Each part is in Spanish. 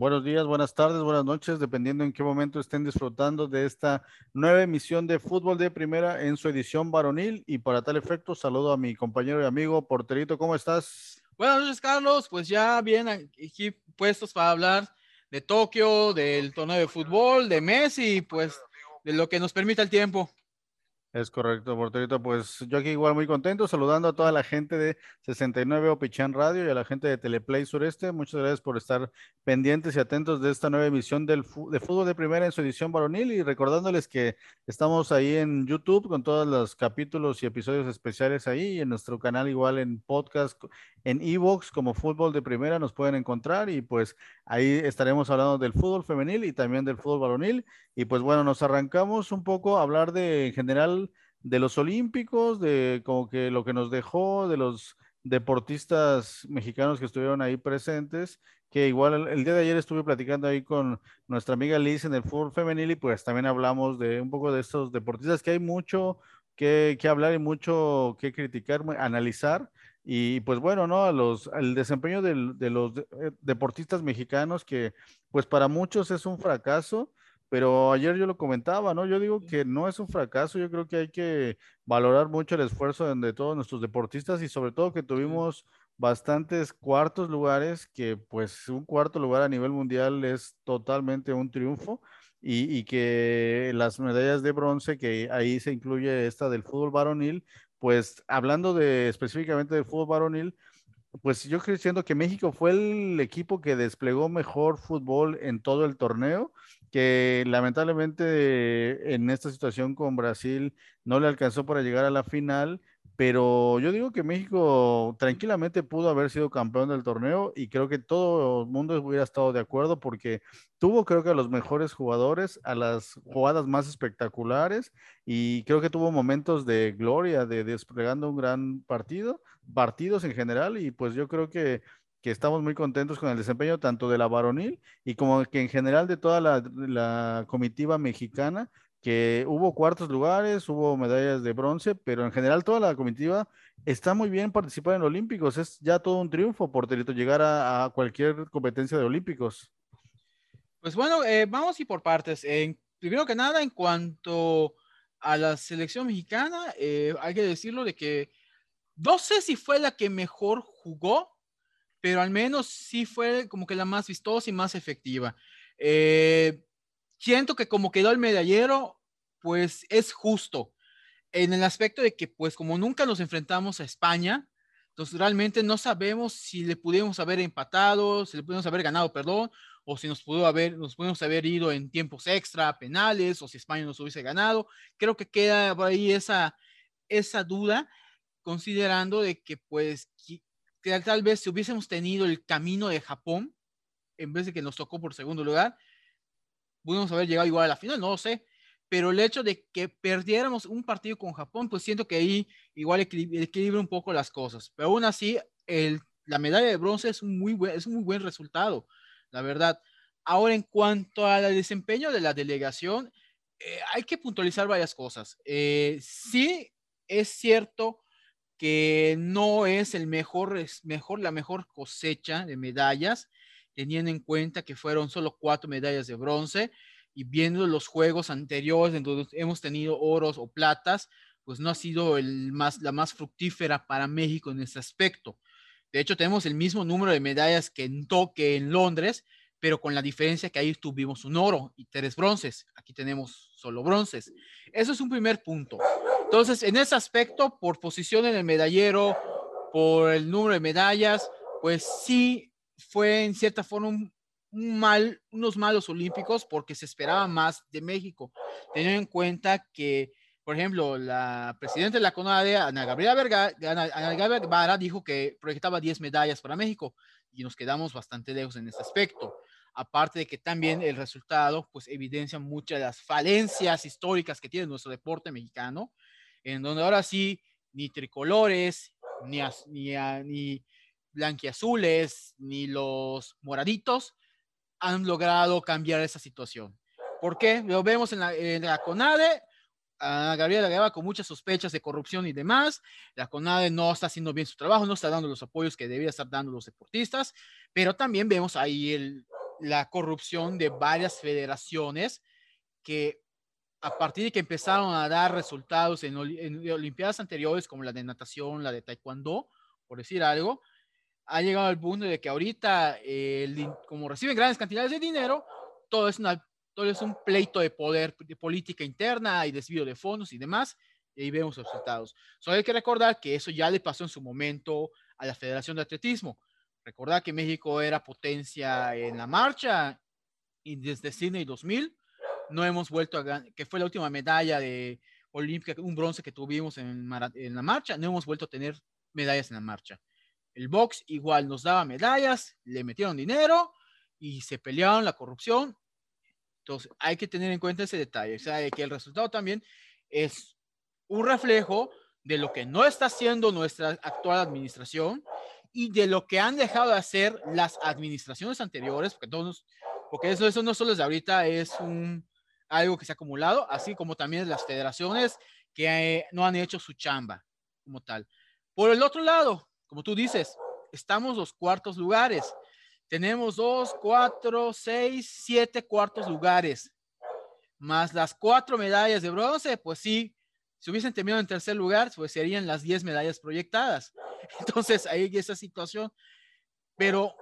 Buenos días, buenas tardes, buenas noches, dependiendo en qué momento estén disfrutando de esta nueva emisión de Fútbol de Primera en su edición varonil. Y para tal efecto, saludo a mi compañero y amigo Porterito, ¿cómo estás? Buenas noches, Carlos. Pues ya bien aquí puestos para hablar de Tokio, del torneo de fútbol, de Messi, pues de lo que nos permita el tiempo. Es correcto, Porterito. Pues yo aquí igual muy contento, saludando a toda la gente de 69 Opichan Radio y a la gente de Teleplay Sureste. Muchas gracias por estar pendientes y atentos de esta nueva emisión del de Fútbol de Primera en su edición varonil y recordándoles que estamos ahí en YouTube con todos los capítulos y episodios especiales ahí y en nuestro canal igual en podcast, en Evox como Fútbol de Primera nos pueden encontrar y pues ahí estaremos hablando del fútbol femenil y también del fútbol varonil. Y pues bueno, nos arrancamos un poco a hablar de en general de los olímpicos, de como que lo que nos dejó, de los deportistas mexicanos que estuvieron ahí presentes, que igual el, día de ayer estuve platicando ahí con nuestra amiga Liz en el fútbol femenil y pues también hablamos de un poco de estos deportistas que hay mucho que, que hablar y mucho que criticar, analizar. Y pues bueno, ¿no? Los, el desempeño de los eh, deportistas mexicanos que pues para muchos es un fracaso, pero ayer yo lo comentaba, ¿no? Yo digo que no es un fracaso, yo creo que hay que valorar mucho el esfuerzo de todos nuestros deportistas y sobre todo que tuvimos bastantes cuartos lugares, que pues un cuarto lugar a nivel mundial es totalmente un triunfo y, y que las medallas de bronce, que ahí se incluye esta del fútbol varonil, pues hablando de específicamente del fútbol varonil, pues yo creo que México fue el equipo que desplegó mejor fútbol en todo el torneo que lamentablemente en esta situación con Brasil no le alcanzó para llegar a la final, pero yo digo que México tranquilamente pudo haber sido campeón del torneo y creo que todo el mundo hubiera estado de acuerdo porque tuvo creo que a los mejores jugadores, a las jugadas más espectaculares y creo que tuvo momentos de gloria, de desplegando un gran partido, partidos en general y pues yo creo que que estamos muy contentos con el desempeño tanto de la varonil y como que en general de toda la, comitiva mexicana, que hubo cuartos lugares, hubo medallas de bronce, pero en general toda la comitiva está muy bien participar en Olímpicos. Es ya todo un triunfo por delito llegar a, cualquier competencia de Olímpicos. Pues bueno, eh, vamos y por partes. Primero que nada, en cuanto a la selección mexicana, eh, hay que decirlo de que no sé si fue la que mejor jugó, pero al menos sí fue como que la más vistosa y más efectiva. Eh, siento que como quedó el medallero, pues es justo en el aspecto de que pues como nunca nos enfrentamos a España, entonces realmente no sabemos si le pudimos haber empatado, si le pudimos haber ganado, perdón, o si nos pudo haber, nos pudimos haber ido en tiempos extra, penales, o si España nos hubiese ganado. Creo que queda por ahí esa, esa duda, considerando de que pues que tal vez si hubiésemos tenido el camino de Japón, en vez de que nos tocó por segundo lugar, pudiéramos haber llegado igual a la final, no lo sé. Pero el hecho de que perdiéramos un partido con Japón, pues siento que ahí igual equilibra un poco las cosas. Pero aún así, el, la medalla de bronce es un, muy buen, es un muy buen resultado, la verdad. Ahora, en cuanto al desempeño de la delegación, eh, hay que puntualizar varias cosas. Eh, sí, es cierto que no es el mejor, es mejor, la mejor cosecha de medallas, teniendo en cuenta que fueron solo cuatro medallas de bronce y viendo los juegos anteriores en donde hemos tenido oros o platas, pues no ha sido el más, la más fructífera para México en ese aspecto. De hecho, tenemos el mismo número de medallas que en Toque, en Londres, pero con la diferencia que ahí tuvimos un oro y tres bronces. Aquí tenemos solo bronces. Eso es un primer punto. Entonces, en ese aspecto, por posición en el medallero, por el número de medallas, pues sí fue en cierta forma un, mal, unos malos olímpicos porque se esperaba más de México, teniendo en cuenta que, por ejemplo, la presidenta de la CONADE, Ana Gabriela, Vergara, Ana Gabriela dijo que proyectaba 10 medallas para México y nos quedamos bastante lejos en ese aspecto. Aparte de que también el resultado, pues evidencia muchas de las falencias históricas que tiene nuestro deporte mexicano, en donde ahora sí, ni tricolores, ni, ni, ni blanquiazules, ni los moraditos han logrado cambiar esa situación. ¿Por qué? Lo vemos en la, en la CONADE, a Gabriela Guevara con muchas sospechas de corrupción y demás. La CONADE no está haciendo bien su trabajo, no está dando los apoyos que debía estar dando los deportistas, pero también vemos ahí la corrupción de varias federaciones que a partir de que empezaron a dar resultados en, Olimpiadas anteriores, como la de natación, la de taekwondo, por decir algo, ha llegado al punto de que ahorita, como reciben grandes cantidades de dinero, todo es, una, todo es un pleito de poder, de política interna y desvío de fondos y demás, y ahí vemos los resultados. Solo hay que recordar que eso ya le pasó en su momento a la Federación de Atletismo. Recordar que México era potencia en la marcha y desde Sydney 2000 no hemos vuelto a ganar, que fue la última medalla de olímpica, un bronce que tuvimos en, en la marcha, no hemos vuelto a tener medallas en la marcha. El box igual nos daba medallas, le metieron dinero y se pelearon la corrupción. Entonces hay que tener en cuenta ese detalle, o sea, que el resultado también es un reflejo de lo que no está haciendo nuestra actual administración y de lo que han dejado de hacer las administraciones anteriores, porque, todos, porque eso, eso no solo es de ahorita, es un, algo que se ha acumulado, así como también las federaciones que eh, no han hecho su chamba como tal. Por el otro lado, como tú dices, estamos los cuartos lugares. Tenemos dos, cuatro, seis, siete cuartos lugares. Más las cuatro medallas de bronce, pues sí, si hubiesen terminado en tercer lugar, pues serían las diez medallas proyectadas. Entonces, ahí esa situación. Pero,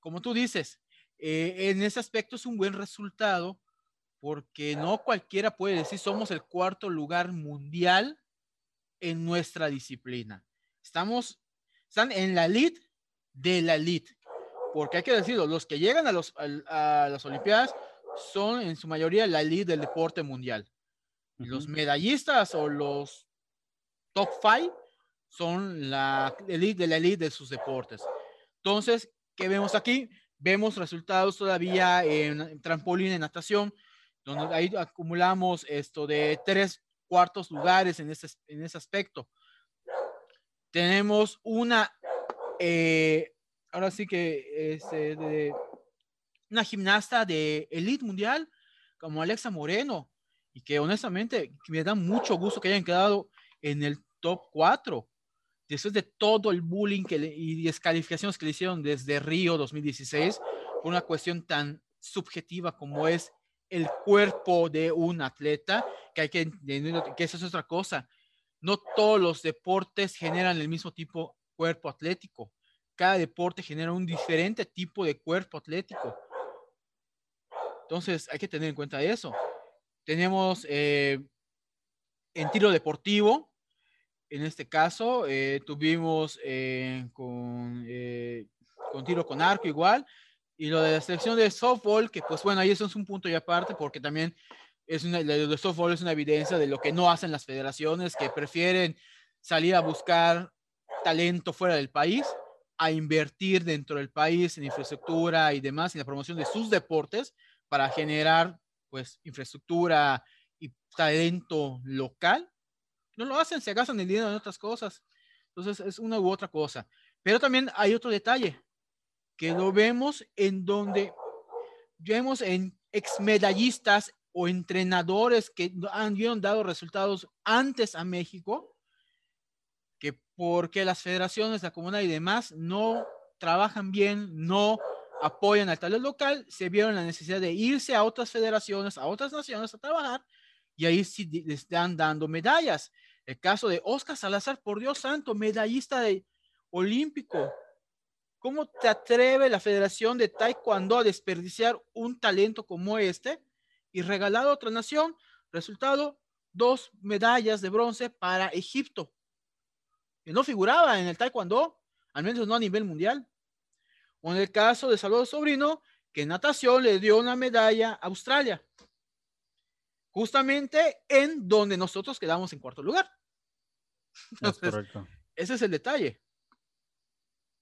como tú dices, eh, en ese aspecto es un buen resultado porque no cualquiera puede decir somos el cuarto lugar mundial en nuestra disciplina. Estamos, están en la elite de la elite, porque hay que decirlo, los que llegan a, los, a, las Olimpiadas son en su mayoría la elite del deporte mundial. Los medallistas o los top five son la elite de la elite de sus deportes. Entonces, ¿qué vemos aquí? Vemos resultados todavía en trampolín, en natación, donde ahí acumulamos esto de tres cuartos lugares en ese, en ese aspecto. Tenemos una, eh, ahora sí que, este, de, una gimnasta de elite mundial como Alexa Moreno, y que honestamente me da mucho gusto que hayan quedado en el top 4 después de todo el bullying que y descalificaciones que le hicieron desde Río 2016 por una cuestión tan subjetiva como es el cuerpo de un atleta, que hay que que eso es otra cosa. No todos los deportes generan el mismo tipo de cuerpo atlético. Cada deporte genera un diferente tipo de cuerpo atlético. Entonces hay que tener en cuenta eso. Tenemos eh, en tiro deportivo, en este caso, eh, tuvimos eh, con, con tiro con arco igual, y lo de la selección de softball, que pues bueno, ahí eso es un punto y aparte, porque también es una, lo de softball es una evidencia de lo que no hacen las federaciones, que prefieren salir a buscar talento fuera del país, a invertir dentro del país en infraestructura y demás, en la promoción de sus deportes, para generar pues infraestructura y talento local. No lo hacen, se gastan el dinero en otras cosas. Entonces es una u otra cosa. Pero también hay otro detalle que lo vemos en donde vemos en exmedallistas o entrenadores que han, dado resultados antes a México, que porque las federaciones, la comunidad y demás no trabajan bien, no apoyan al talento local, se vieron la necesidad de irse a otras federaciones, a otras naciones a trabajar, y ahí sí les están dando medallas. El caso de Oscar Salazar, por Dios santo, medallista de, olímpico, ¿Cómo te atreve la Federación de Taekwondo a desperdiciar un talento como este y regalar a otra nación? Resultado, dos medallas de bronce para Egipto. Que no figuraba en el Taekwondo, al menos no a nivel mundial. O en el caso de Salvador Sobrino, que en natación le dio una medalla a Australia. Justamente en donde nosotros quedamos en cuarto lugar. ese es el detalle.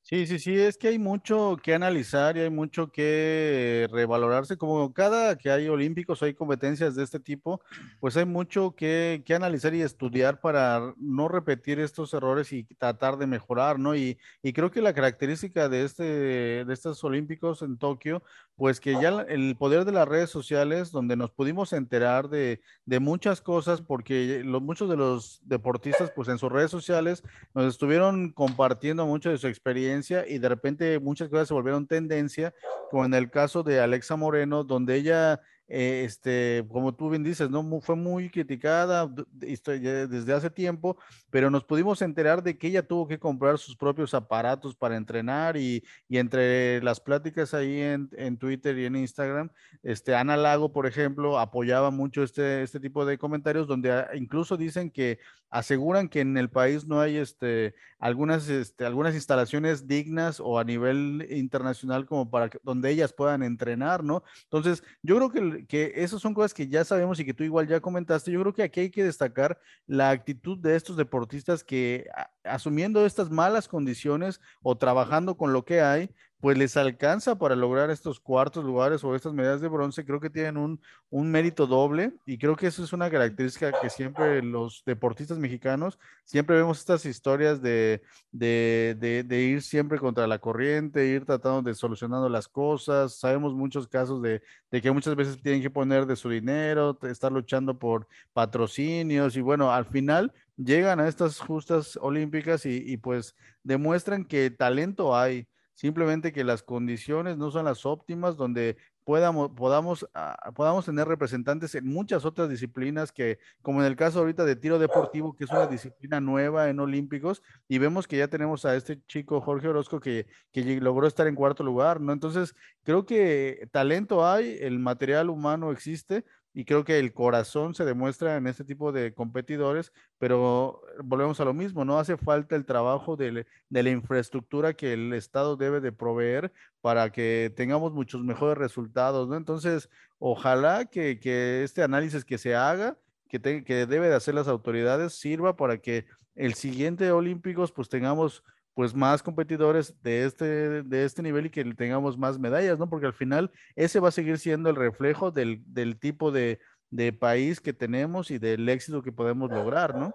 Sí, sí, sí, es que hay mucho que analizar y hay mucho que revalorarse. Como cada que hay olímpicos hay competencias de este tipo, pues hay mucho que, que analizar y estudiar para no repetir estos errores y tratar de mejorar, ¿no? Y, y creo que la característica de, este, de estos olímpicos en Tokio, pues que ya el poder de las redes sociales, donde nos pudimos enterar de, de muchas cosas, porque los, muchos de los deportistas, pues en sus redes sociales nos estuvieron compartiendo mucho de su experiencia y de repente muchas cosas se volvieron tendencia, como en el caso de Alexa Moreno, donde ella eh, este, como tú bien dices, ¿no? fue muy criticada desde hace tiempo, pero nos pudimos enterar de que ella tuvo que comprar sus propios aparatos para entrenar y, y entre las pláticas ahí en, en, Twitter y en Instagram, este, Ana Lago, por ejemplo, apoyaba mucho este, este tipo de comentarios donde ah, incluso dicen que aseguran que en el país no hay este, algunas, este, algunas instalaciones dignas o a nivel internacional como para donde ellas puedan entrenar, ¿no? Entonces, yo creo que que, esas son cosas que ya sabemos y que tú igual ya comentaste. Yo creo que aquí hay que destacar la actitud de estos deportistas que asumiendo estas malas condiciones o trabajando con lo que hay, pues les alcanza para lograr estos cuartos lugares o estas medallas de bronce, creo que tienen un, un, mérito doble y creo que eso es una característica que siempre los deportistas mexicanos, siempre vemos estas historias de, de, de, ir siempre contra la corriente, ir tratando de solucionando las cosas, sabemos muchos casos de, de que muchas veces tienen que poner de su dinero, estar luchando por patrocinios y bueno, al final llegan a estas justas olímpicas y, y pues demuestran que talento hay simplemente que las condiciones no son las óptimas donde podamos, podamos, ah, podamos tener representantes en muchas otras disciplinas que, como en el caso ahorita de tiro deportivo, que es una disciplina nueva en Olímpicos, y vemos que ya tenemos a este chico Jorge Orozco que, que logró estar en cuarto lugar, ¿no? Entonces, creo que talento hay, el material humano existe, y creo que el corazón se demuestra en este tipo de competidores, pero volvemos a lo mismo, no hace falta el trabajo de, la infraestructura que el Estado debe de proveer para que tengamos muchos mejores resultados, ¿no? Entonces, ojalá que, este análisis que se haga, que, que debe de hacer las autoridades, sirva para que el siguiente Olímpicos pues tengamos pues más competidores de este, de este nivel y que tengamos más medallas, ¿no? Porque al final ese va a seguir siendo el reflejo del, del tipo de, de, país que tenemos y del éxito que podemos lograr, ¿no?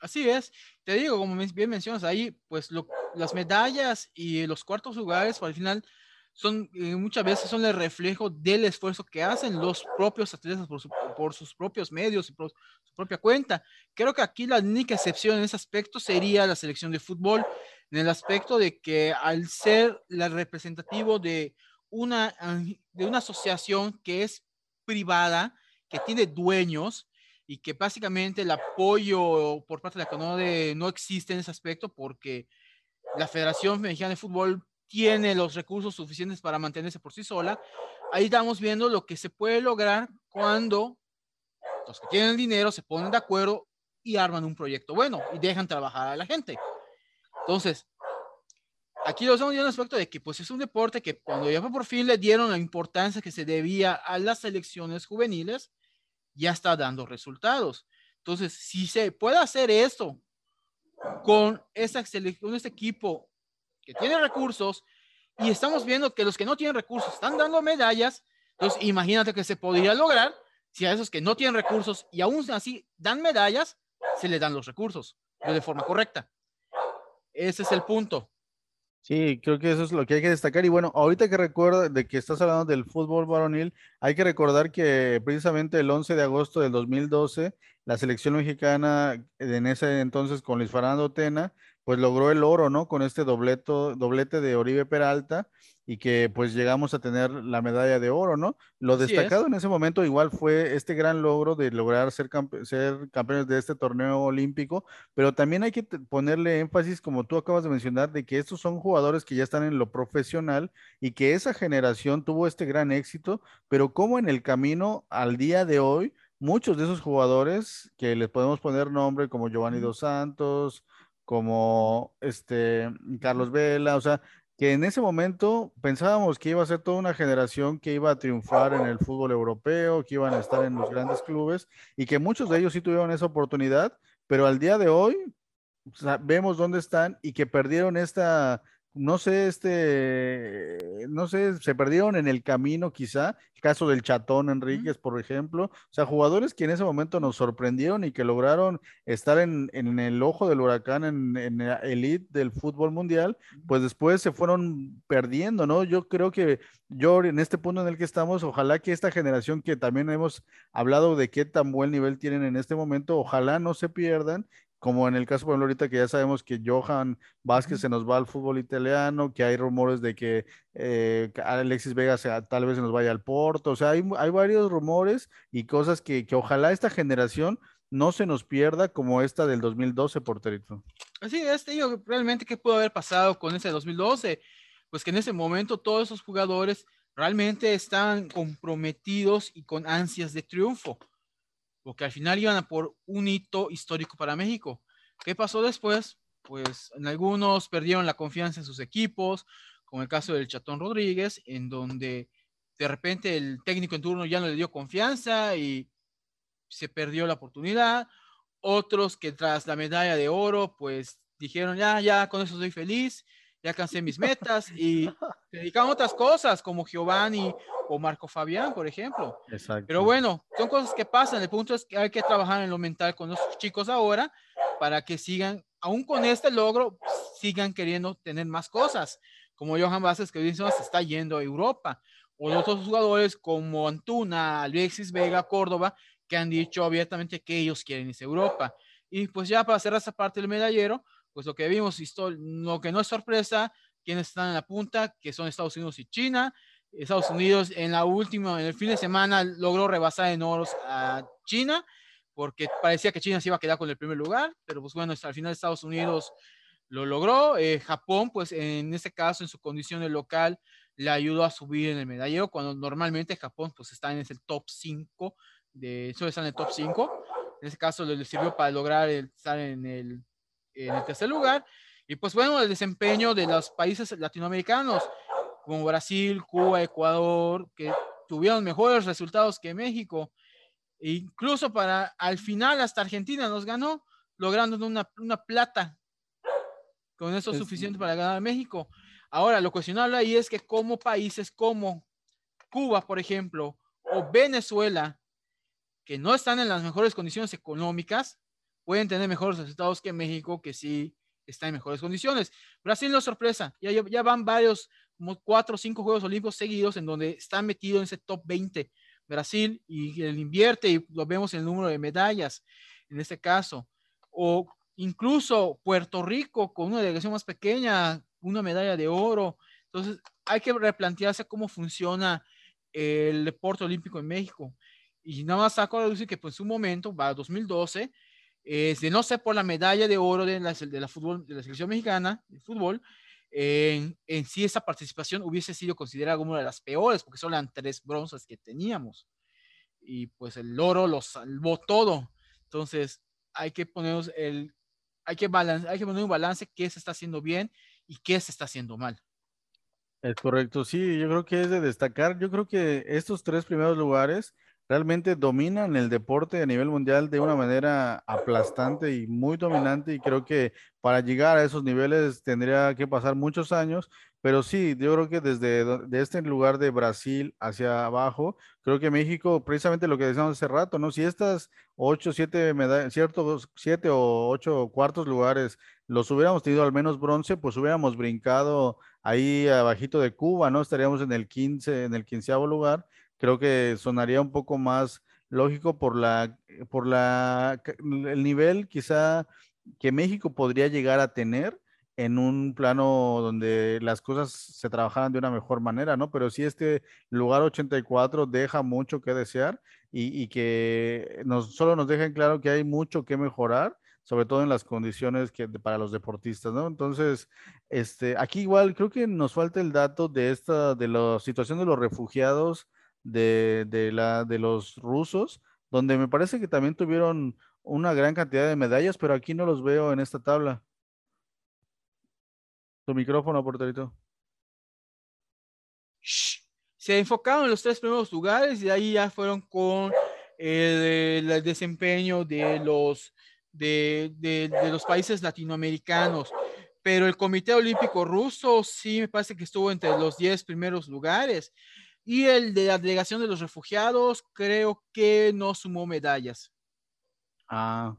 Así es, te digo, como bien mencionas, ahí pues las medallas y los cuartos lugares pues, al final son eh, muchas veces son el reflejo del esfuerzo que hacen los propios atletas por, por, sus propios medios y por su propia cuenta. Creo que aquí la única excepción en ese aspecto sería la selección de fútbol, en el aspecto de que al ser la representativo de una, de una asociación que es privada, que tiene dueños y que básicamente el apoyo por parte de la CONODE no existe en ese aspecto porque la Federación Mexicana de Fútbol tiene los recursos suficientes para mantenerse por sí sola. Ahí estamos viendo lo que se puede lograr cuando los que tienen dinero se ponen de acuerdo y arman un proyecto bueno y dejan trabajar a la gente. Entonces, aquí lo estamos viendo el aspecto de que pues es un deporte que cuando ya por fin le dieron la importancia que se debía a las selecciones juveniles, ya está dando resultados. Entonces, si se puede hacer esto con esta selección, este equipo que tiene recursos y estamos viendo que los que no tienen recursos están dando medallas, entonces imagínate que se podría lograr si a esos que no tienen recursos y aún así dan medallas, se les dan los recursos de forma correcta. Ese es el punto. Sí, creo que eso es lo que hay que destacar. Y bueno, ahorita que recuerdo de que estás hablando del fútbol varonil, hay que recordar que precisamente el 11 de agosto del 2012, la selección mexicana en ese entonces con Luis Fernando Tena, pues logró el oro, ¿no? Con este dobleto, doblete de Oribe Peralta y que pues llegamos a tener la medalla de oro, ¿no? Lo destacado en ese momento igual fue este gran logro de lograr ser, ser campeones de este torneo olímpico, pero también hay que ponerle énfasis, como tú acabas de mencionar, de que estos son jugadores que ya están en lo profesional y que esa generación tuvo este gran éxito, pero como en el camino al día de hoy, muchos de esos jugadores que les podemos poner nombre como Giovanni Dos Santos, como este Carlos Vela, o sea, que en ese momento pensábamos que iba a ser toda una generación que iba a triunfar en el fútbol europeo, que iban a estar en los grandes clubes y que muchos de ellos sí tuvieron esa oportunidad, pero al día de hoy vemos dónde están y que perdieron esta no sé, este, no sé, se perdieron en el camino quizá, el caso del Chatón Enríquez, por ejemplo, o sea, jugadores que en ese momento nos sorprendieron y que lograron estar en, en el ojo del huracán, en, en la elite del fútbol mundial, pues después se fueron perdiendo, ¿no? Yo creo que yo en este punto en el que estamos, ojalá que esta generación que también hemos hablado de qué tan buen nivel tienen en este momento, ojalá no se pierdan como en el caso, por ejemplo, ahorita que ya sabemos que Johan Vázquez se nos va al fútbol italiano, que hay rumores de que eh, Alexis Vega tal vez se nos vaya al Porto, o sea, hay, hay varios rumores y cosas que, que ojalá esta generación no se nos pierda como esta del 2012, porterito. Así es, digo, realmente qué pudo haber pasado con ese 2012, pues que en ese momento todos esos jugadores realmente estaban comprometidos y con ansias de triunfo porque al final iban a por un hito histórico para México. ¿Qué pasó después? Pues en algunos perdieron la confianza en sus equipos, como el caso del Chatón Rodríguez, en donde de repente el técnico en turno ya no le dio confianza y se perdió la oportunidad. Otros que tras la medalla de oro, pues dijeron, ya, ya, con eso soy feliz, ya alcancé mis metas y se a otras cosas, como Giovanni o Marco Fabián, por ejemplo. Exacto. Pero bueno, son cosas que pasan. El punto es que hay que trabajar en lo mental con los chicos ahora para que sigan, aún con este logro, sigan queriendo tener más cosas. Como Johan Vázquez, que dice, se está yendo a Europa. O otros jugadores como Antuna, Alexis Vega, Córdoba, que han dicho abiertamente que ellos quieren irse a Europa. Y pues ya para cerrar esa parte del medallero, pues lo que vimos, lo que no es sorpresa, quienes están en la punta, que son Estados Unidos y China, Estados Unidos en la última, en el fin de semana logró rebasar en oros a China, porque parecía que China se iba a quedar con el primer lugar, pero pues bueno, al final Estados Unidos lo logró. Eh, Japón, pues en este caso, en su condición de local, le ayudó a subir en el medallero, cuando normalmente Japón pues está en ese top 5, de, solo está en el top 5. En este caso le sirvió para lograr estar en el, en el tercer lugar. Y pues bueno, el desempeño de los países latinoamericanos como Brasil, Cuba, Ecuador, que tuvieron mejores resultados que México. E incluso para al final hasta Argentina nos ganó, logrando una, una plata. Con eso es suficiente para ganar a México. Ahora, lo cuestionable ahí es que como países como Cuba, por ejemplo, o Venezuela, que no están en las mejores condiciones económicas, pueden tener mejores resultados que México, que sí está en mejores condiciones. Brasil no es sorpresa, ya, ya van varios como cuatro o cinco Juegos Olímpicos seguidos en donde está metido en ese top 20 Brasil y el invierte y lo vemos en el número de medallas en este caso. O incluso Puerto Rico con una delegación más pequeña, una medalla de oro. Entonces hay que replantearse cómo funciona el deporte olímpico en México. Y nada más saco a decir que pues un momento, va a 2012, es de no ser por la medalla de oro de la, de la, fútbol, de la selección mexicana de fútbol, en, en sí esa participación hubiese sido considerada como una de las peores, porque solo eran tres bronzas que teníamos. Y pues el oro lo salvó todo. Entonces hay que poner el, hay que, balance, hay que poner un balance qué se está haciendo bien y qué se está haciendo mal. Es correcto, sí, yo creo que es de destacar. Yo creo que estos tres primeros lugares realmente dominan el deporte a nivel mundial de una manera aplastante y muy dominante y creo que para llegar a esos niveles tendría que pasar muchos años, pero sí, yo creo que desde de este lugar de Brasil hacia abajo, creo que México, precisamente lo que decíamos hace rato, ¿no? Si estas ocho, siete medallas, ciertos siete o ocho cuartos lugares los hubiéramos tenido al menos bronce, pues hubiéramos brincado ahí abajito de Cuba, ¿no? Estaríamos en el 15, en el quinceavo lugar creo que sonaría un poco más lógico por la, por la, el nivel quizá que México podría llegar a tener en un plano donde las cosas se trabajaran de una mejor manera, ¿no? Pero sí este lugar 84 deja mucho que desear y, y que nos, solo nos deja claro que hay mucho que mejorar, sobre todo en las condiciones que, para los deportistas, ¿no? Entonces, este, aquí igual creo que nos falta el dato de esta, de la situación de los refugiados de, la, de los rusos, donde me parece que también tuvieron una gran cantidad de medallas, pero aquí no los veo en esta tabla. Tu micrófono, porterito. Se enfocaron en los tres primeros lugares y ahí ya fueron con el, desempeño de los, de, de, los países latinoamericanos. Pero el Comité Olímpico Ruso sí me parece que estuvo entre los diez primeros lugares. Y el de la delegación de los refugiados creo que no sumó medallas. Ah,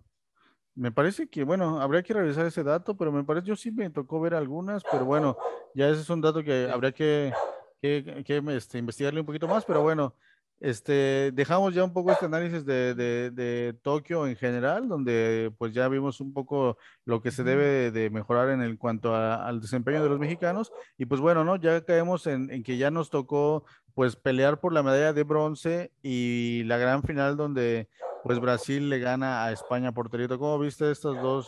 me parece que, bueno, habría que revisar ese dato, pero me parece, yo sí me tocó ver algunas, pero bueno, ya ese es un dato que habría que, que, que este, investigarle un poquito más, pero bueno, Este, dejamos ya un poco este análisis de, de, de Tokio en general, donde pues ya vimos un poco lo que se debe de, mejorar en el cuanto a- al desempeño de los mexicanos. Y pues bueno, ¿no? Ya caemos en, en que ya nos tocó pues pelear por la medalla de bronce y la gran final donde pues Brasil le gana a España por Torito. ¿Cómo viste estos dos,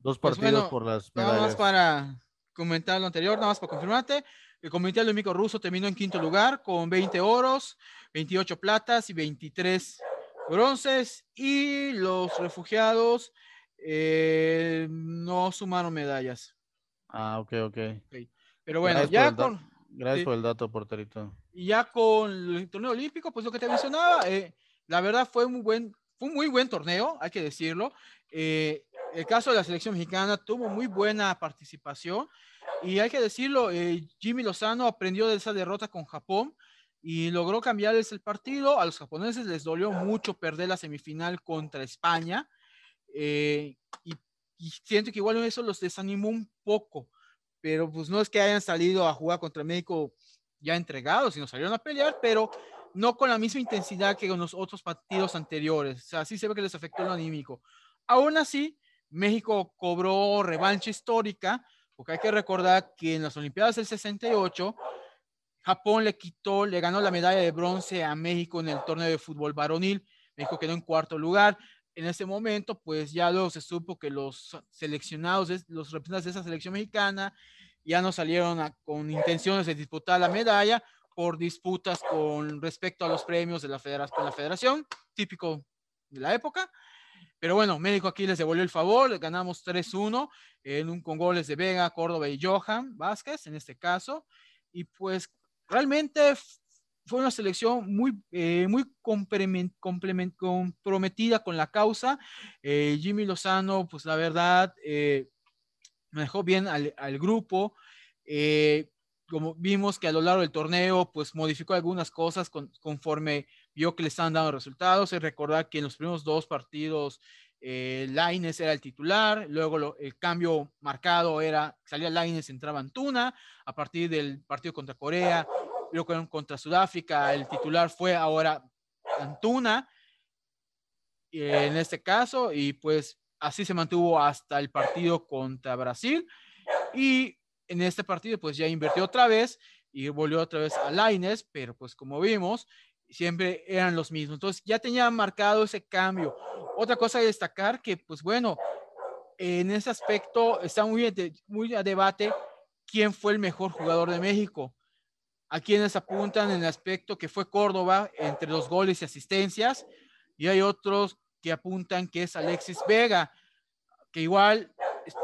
dos Pues partidos bueno, por las nada más medallas? para comentar lo anterior, nada más para confirmarte. El Comité Olímpico Ruso terminó en quinto lugar con 20 oros, 28 platas y 23 bronces. Y los refugiados eh, no sumaron medallas. Ah, ok, ok. Ok. Pero bueno, Gracias ya con, Gracias por el dato, porterito. y ya con el torneo olímpico, pues lo que te mencionaba, eh, la verdad fue un buen, fue un muy buen torneo, hay que decirlo. Eh, el caso de la selección mexicana tuvo muy buena participación y hay que decirlo, eh, Jimmy Lozano aprendió de esa derrota con Japón y logró cambiarles el partido. A los japoneses les dolió mucho perder la semifinal contra España eh, y, y siento que igual eso los desanimó un poco, pero pues no es que hayan salido a jugar contra México ya entregados, sino salieron a pelear, pero no con la misma intensidad que en los otros partidos anteriores. O sea, sí se ve que les afectó lo anímico. Aún así, México cobró revancha histórica, porque hay que recordar que en las Olimpiadas del 68, Japón le quitó, le ganó la medalla de bronce a México en el torneo de fútbol varonil. México quedó en cuarto lugar. En ese momento, pues ya luego se supo que los seleccionados, los representantes de esa selección mexicana, ya no salieron a, con intenciones de disputar la medalla por disputas con respecto a los premios de la con la federación, típico de la época. Pero bueno, México aquí les devolvió el favor, ganamos 3-1 en un, con goles de Vega, Córdoba y Johan Vázquez en este caso. Y pues realmente fue una selección muy, eh, muy comprometida con la causa. Eh, Jimmy Lozano, pues la verdad, eh, manejó bien al, al grupo. Eh, como vimos que a lo largo del torneo, pues modificó algunas cosas con, conforme vio que le estaban dando resultados. Es recordar que en los primeros dos partidos, eh, Laines era el titular, luego lo, el cambio marcado era, salía Laines, entraba Antuna, a partir del partido contra Corea, luego contra Sudáfrica, el titular fue ahora Antuna, eh, en este caso, y pues así se mantuvo hasta el partido contra Brasil, y en este partido pues ya invirtió otra vez y volvió otra vez a Laines, pero pues como vimos, siempre eran los mismos. Entonces ya tenía marcado ese cambio. Otra cosa a destacar que pues bueno, en ese aspecto está muy, muy a debate quién fue el mejor jugador de México. A quienes apuntan en el aspecto que fue Córdoba entre los goles y asistencias, y hay otros que apuntan que es Alexis Vega, que igual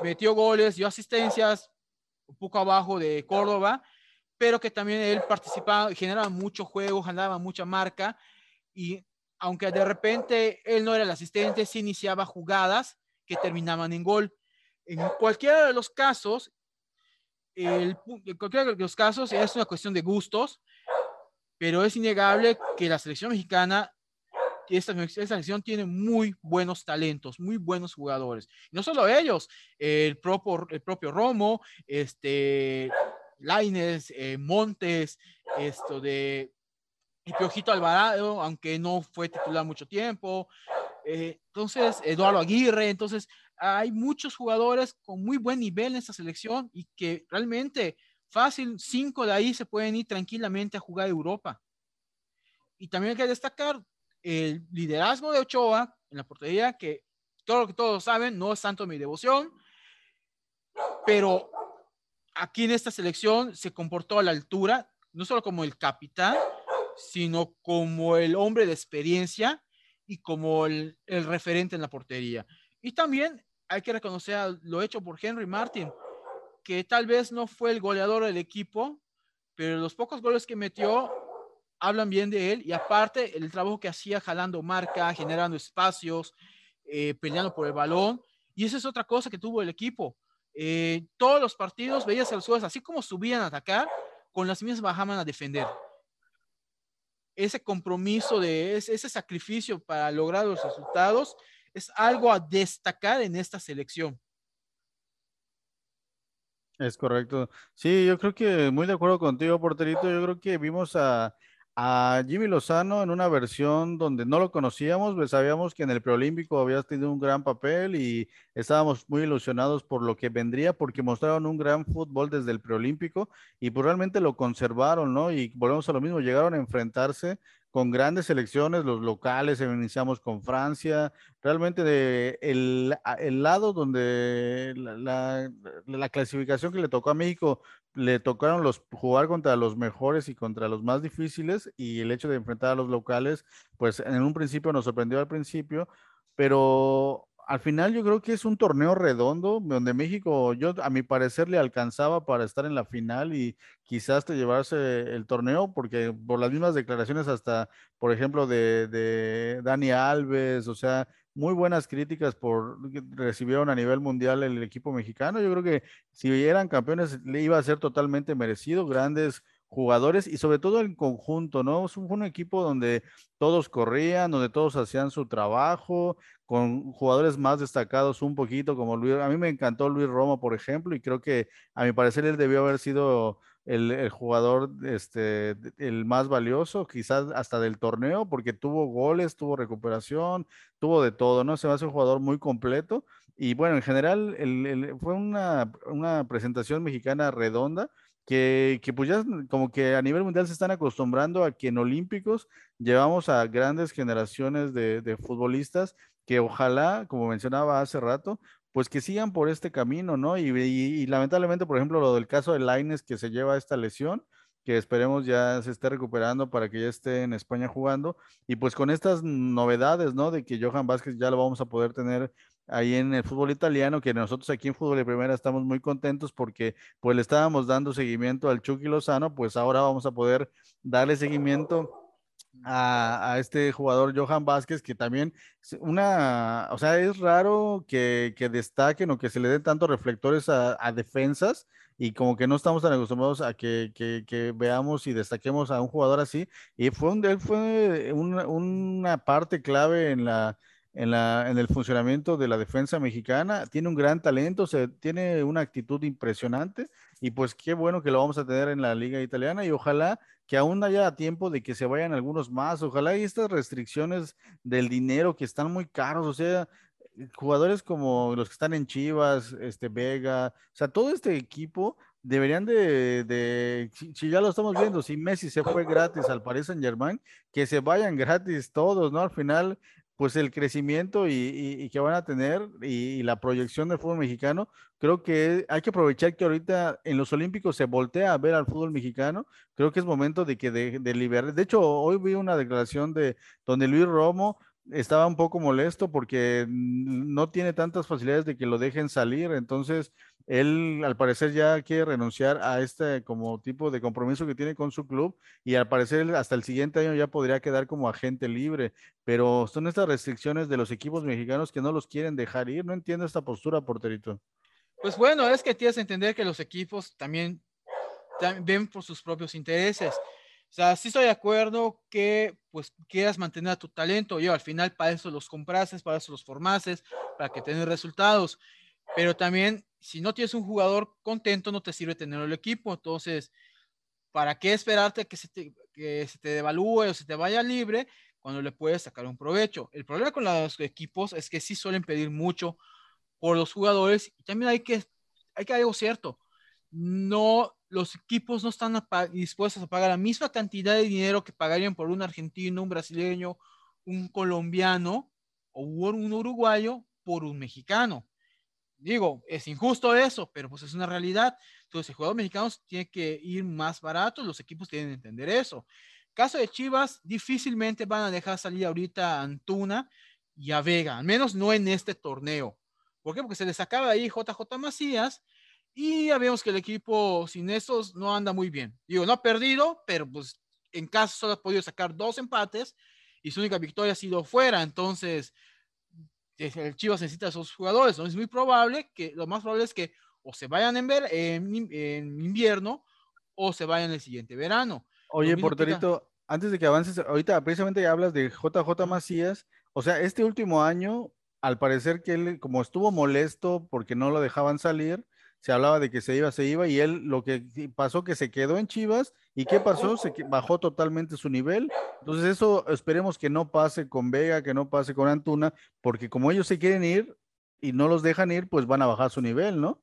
metió goles, dio asistencias, un poco abajo de Córdoba, pero que también él participaba, generaba mucho juego, generaba mucha marca, y aunque de repente él no era el asistente, sí iniciaba jugadas que terminaban en gol. En cualquiera de los casos, el, en cualquiera de los casos es una cuestión de gustos, pero es innegable que la selección mexicana esta, selección tiene muy buenos talentos, muy buenos jugadores. No solo ellos, el propio, el propio Romo, este, Laines, eh, Montes, esto de el Piojito Alvarado, aunque no fue titular mucho tiempo. Eh, entonces, Eduardo Aguirre, entonces hay muchos jugadores con muy buen nivel en esta selección y que realmente fácil, cinco de ahí se pueden ir tranquilamente a jugar a Europa. Y también hay que destacar el liderazgo de Ochoa en la portería, que todo lo que todos saben, no es tanto mi devoción, pero aquí en esta selección se comportó a la altura, no solo como el capitán, sino como el hombre de experiencia y como el, el referente en la portería. Y también hay que reconocer lo hecho por Henry Martin, que tal vez no fue el goleador del equipo, pero los pocos goles que metió hablan bien de él y aparte el trabajo que hacía jalando marca, generando espacios, eh, peleando por el balón. Y esa es otra cosa que tuvo el equipo. Eh, todos los partidos veías a los jugadores, así como subían a atacar, con las mismas bajaban a defender. Ese compromiso, de ese, ese sacrificio para lograr los resultados es algo a destacar en esta selección. Es correcto. Sí, yo creo que muy de acuerdo contigo, porterito. Yo creo que vimos a, a Jimmy Lozano en una versión donde no lo conocíamos, pues sabíamos que en el preolímpico había tenido un gran papel y estábamos muy ilusionados por lo que vendría porque mostraron un gran fútbol desde el preolímpico y pues realmente lo conservaron, ¿no? Y volvemos a lo mismo, llegaron a enfrentarse con grandes selecciones, los locales, iniciamos con Francia, realmente de el, el lado donde la, la, clasificación que le tocó a México, le tocaron los jugar contra los mejores y contra los más difíciles y el hecho de enfrentar a los locales, pues en un principio nos sorprendió al principio, pero al final yo creo que es un torneo redondo donde México, yo a mi parecer le alcanzaba para estar en la final y quizás te llevarse el torneo, porque por las mismas declaraciones hasta, por ejemplo, de, Dani Alves, o sea, muy buenas críticas por recibieron a nivel mundial el equipo mexicano. Yo creo que si eran campeones le iba a ser totalmente merecido, grandes jugadores y sobre todo el conjunto, ¿no? Fue un equipo donde todos corrían, donde todos hacían su trabajo, con jugadores más destacados un poquito, como Luis, a mí me encantó Luis Roma, por ejemplo, y creo que a mi parecer él debió haber sido el, jugador este, el más valioso, quizás hasta del torneo, porque tuvo goles, tuvo recuperación, tuvo de todo, ¿no? Se a ser un jugador muy completo. Y bueno, en general fue una, una presentación mexicana redonda que, pues ya como que a nivel mundial se están acostumbrando a que en Olímpicos llevamos a grandes generaciones de, futbolistas que ojalá, como mencionaba hace rato, pues que sigan por este camino, ¿no? Y, lamentablemente, por ejemplo, lo del caso de Laines que se lleva esta lesión, que esperemos ya se esté recuperando para que ya esté en España jugando. Y pues con estas novedades, ¿no? De que Johan Vázquez ya lo vamos a poder tener ahí en el fútbol italiano, que nosotros aquí en Fútbol de Primera estamos muy contentos porque pues le estábamos dando seguimiento al Chucky Lozano, pues ahora vamos a poder darle seguimiento a, este jugador Johan Vázquez, que también una, o sea, es raro que, destaquen o que se le den tantos reflectores a, defensas y como que no estamos tan acostumbrados a que, veamos y destaquemos a un jugador así. Y fue un, él fue una parte clave en la en, la, en el funcionamiento de la defensa mexicana. Tiene un gran talento, se, tiene una actitud impresionante y pues qué bueno que lo vamos a tener en la liga italiana y ojalá que aún haya tiempo de que se vayan algunos más. Ojalá y estas restricciones del dinero que están muy caros, o sea, jugadores como los que están en Chivas, este Vega, o sea, todo este equipo deberían de, de si, si, ya lo estamos viendo, si Messi se fue gratis al Paris Saint Germain, que se vayan gratis todos, ¿no? Al final pues el crecimiento y, que van a tener y, la proyección del fútbol mexicano, creo que hay que aprovechar que ahorita en los Olímpicos se voltea a ver al fútbol mexicano, creo que es momento de que de, de liberar. De hecho, hoy vi una declaración de donde Luis Romo estaba un poco molesto porque no tiene tantas facilidades de que lo dejen salir, entonces él al parecer ya quiere renunciar a este como tipo de compromiso que tiene con su club y al parecer hasta el siguiente año ya podría quedar como agente libre, pero son estas restricciones de los equipos mexicanos que no los quieren dejar ir, no entiendo esta postura, porterito. Pues bueno, es que tienes que entender que los equipos también, también ven por sus propios intereses. O sea, sí estoy de acuerdo que pues quieras mantener a tu talento. Yo al final para eso los comprases, para eso los formases, para que tengan resultados. Pero también si no tienes un jugador contento no te sirve tenerlo el equipo. Entonces, ¿para qué esperarte que se te, que se te devalúe o se te vaya libre cuando le puedes sacar un provecho? El problema con los equipos es que sí suelen pedir mucho por los jugadores y también hay que, hay que algo cierto. No los equipos no están dispuestos a pagar la misma cantidad de dinero que pagarían por un argentino, un brasileño, un colombiano o un uruguayo por un mexicano. Digo, es injusto eso, pero pues es una realidad. Entonces, el jugador mexicano tiene que ir más barato, los equipos tienen que entender eso. Caso de Chivas, difícilmente van a dejar salir ahorita a Antuna y a Vega, al menos no en este torneo. ¿Por qué? Porque se les acaba ahí JJ Macías y ya vemos que el equipo sin esos no anda muy bien. Digo, no ha perdido, pero pues en caso solo ha podido sacar dos empates y su única victoria ha sido fuera. Entonces, el Chivas necesita a esos jugadores. ¿no? Es muy probable que, lo más probable es que o se vayan en, ver, en, invierno o se vayan el siguiente verano. Oye, Porterito, antes de que avances, ahorita precisamente hablas de JJ Macías. O sea, este último año, al parecer que él, como estuvo molesto porque no lo dejaban salir, se hablaba de que se iba, se iba, y él lo que pasó que se quedó en Chivas ¿Y qué pasó? Se bajó totalmente su nivel. Entonces eso esperemos que no pase con Vega, que no pase con Antuna, porque como ellos se quieren ir y no los dejan ir, pues van a bajar su nivel, ¿no?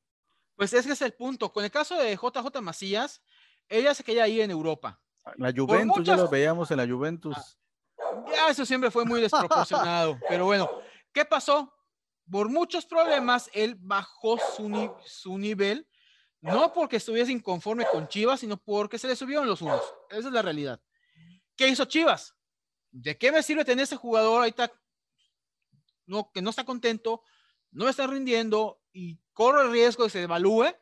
Pues ese es el punto. Con el caso de JJ Macías, ella se quería ir en Europa. La Juventus, ya lo veíamos en la Juventus. Ah, ya, eso siempre fue muy desproporcionado. pero bueno, ¿qué pasó? Por muchos problemas, él bajó su, su nivel no porque estuviese inconforme con Chivas, sino porque se le subieron los unos. Esa es la realidad. ¿Qué hizo Chivas? ¿De qué me sirve tener ese jugador ahorita no, que no está contento, no está rindiendo y corre el riesgo de que se devalúe?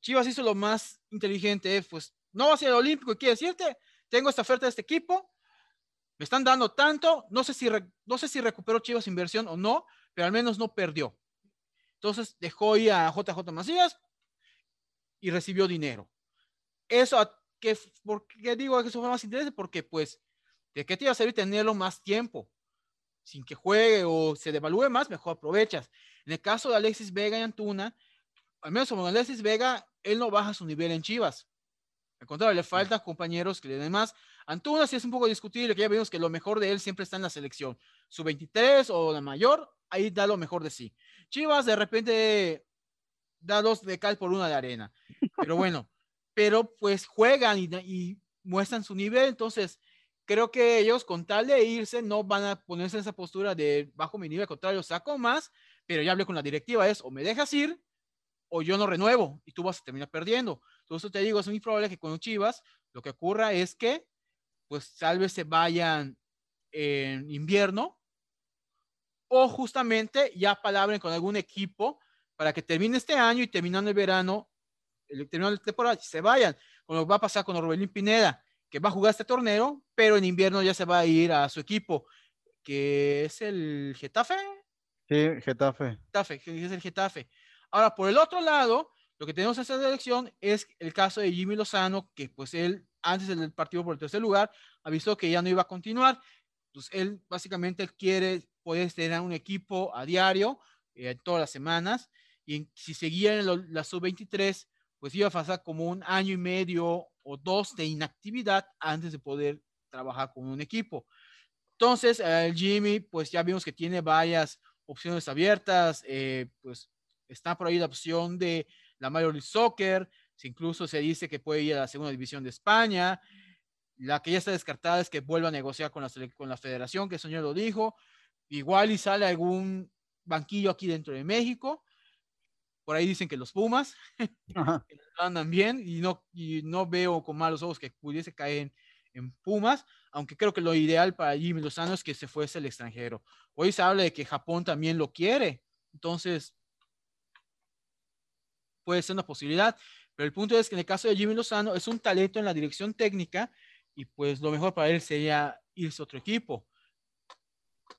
Chivas hizo lo más inteligente, pues no va a ser el olímpico y quiere decirte, tengo esta oferta de este equipo, me están dando tanto, no sé si, no sé si recuperó Chivas inversión o no, pero al menos no perdió. Entonces dejó ir a JJ Macías, y recibió dinero. Eso, que, ¿por qué digo que eso fue más interesante? Porque, pues, ¿de qué te iba a servir tenerlo más tiempo? Sin que juegue o se devalúe más, mejor aprovechas. En el caso de Alexis Vega y Antuna, al menos como Alexis Vega, él no baja su nivel en Chivas. Al contrario, le faltan compañeros que le den más. Antuna sí es un poco discutible, que ya vimos que lo mejor de él siempre está en la selección. Su 23 o la mayor, ahí da lo mejor de sí. Chivas de repente da dos de cal por una de arena. Pero bueno, pero pues juegan y, muestran su nivel, entonces creo que ellos con tal de irse no van a ponerse en esa postura de bajo mi nivel, contrario, saco más, pero ya hablé con la directiva, es o me dejas ir o yo no renuevo y tú vas a terminar perdiendo. Entonces te digo, es muy probable que con Chivas lo que ocurra es que pues tal vez se vayan en invierno o justamente ya palabren con algún equipo para que termine este año y terminando el verano, el terminando la temporada, se vayan. Como va a pasar con Robelín Pineda, que va a jugar este torneo, pero en invierno ya se va a ir a su equipo, que es el Getafe. Sí, Getafe. Getafe, que es el Getafe. Ahora, por el otro lado, lo que tenemos en esta elección es el caso de Jimmy Lozano, que pues él, antes del partido por el tercer lugar, avisó que ya no iba a continuar. Entonces, él básicamente quiere poder tener un equipo a diario, eh, todas las semanas, y si seguía en la sub-23, pues iba a pasar como un año y medio o dos de inactividad antes de poder trabajar con un equipo. Entonces, el Jimmy, pues ya vimos que tiene varias opciones abiertas, eh, pues está por ahí la opción de la Major League Soccer, incluso se dice que puede ir a la segunda división de España. La que ya está descartada es que vuelva a negociar con la, con la federación, que el señor lo dijo. Igual y sale algún banquillo aquí dentro de México. Por ahí dicen que los Pumas andan bien y no, y no veo con malos ojos que pudiese caer en, Pumas, aunque creo que lo ideal para Jimmy Lozano es que se fuese al extranjero. Hoy se habla de que Japón también lo quiere, entonces puede ser una posibilidad, pero el punto es que en el caso de Jimmy Lozano es un talento en la dirección técnica y pues lo mejor para él sería irse a otro equipo.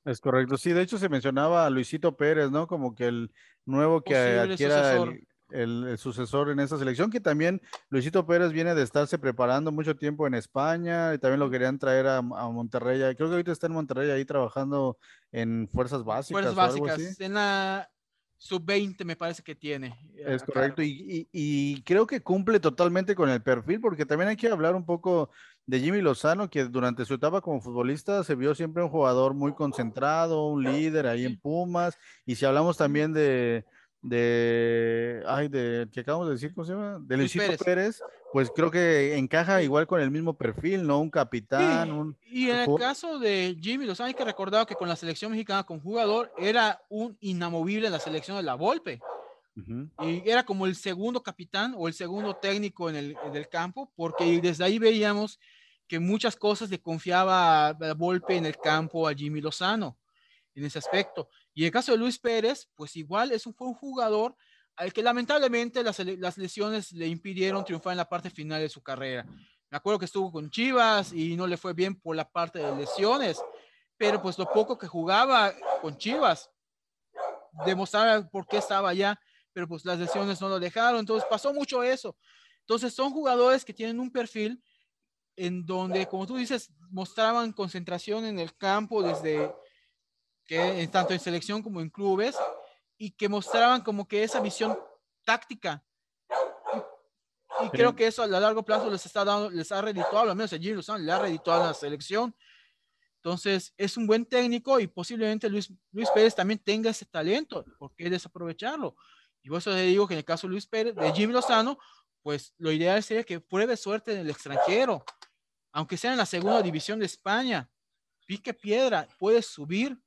Es correcto, sí, de hecho se mencionaba a Luisito Pérez, ¿no? Como que el nuevo que adquiera el, sucesor en esa selección, que también Luisito Pérez viene de estarse preparando mucho tiempo en España y también lo querían traer a, Monterrey. Creo que ahorita está en Monterrey ahí trabajando en fuerzas básicas. Fuerzas básicas, en la sub-20 me parece que tiene. Es correcto, y, y, creo que cumple totalmente con el perfil, porque también hay que hablar un poco de Jimmy Lozano, que durante su etapa como futbolista se vio siempre un jugador muy concentrado, un líder ahí en Pumas, y si hablamos también de, de, ay, de, que acabamos de decir, ¿cómo se llama? De Luisito Pérez. pues creo que encaja igual con el mismo perfil, ¿no? Un capitán, un... Y en el caso de Jimmy Lozano hay que recordar que con la selección mexicana con jugador era un inamovible en la selección de la Volpe. Y era como el segundo capitán o el segundo técnico en el, en el, campo, porque desde ahí veíamos que muchas cosas le confiaba a Volpe en el campo a Jimmy Lozano en ese aspecto. Y en el caso de Luis Pérez, pues igual es un, fue un jugador al que lamentablemente las, las lesiones le impidieron triunfar en la parte final de su carrera. Me acuerdo que estuvo con Chivas y no le fue bien por la parte de lesiones, pero pues lo poco que jugaba con Chivas demostraba por qué estaba allá pero pues las lesiones no lo dejaron, entonces pasó mucho eso. Entonces son jugadores que tienen un perfil en donde, como tú dices, mostraban concentración en el campo desde que tanto en selección como en clubes y que mostraban como que esa visión táctica. y creo que eso a largo plazo les está dando, les ha redituado, al menos a Jimmy Lozano le ha redituado a la selección. Entonces, es un buen técnico y posiblemente Luis, Luis Pérez también tenga ese talento. ¿Por qué desaprovecharlo? Y por eso le digo que en el caso de Luis Pérez, de Jimmy Lozano, pues lo ideal sería que pruebe suerte en el extranjero, aunque sea en la segunda división de España. Pique piedra, puede subir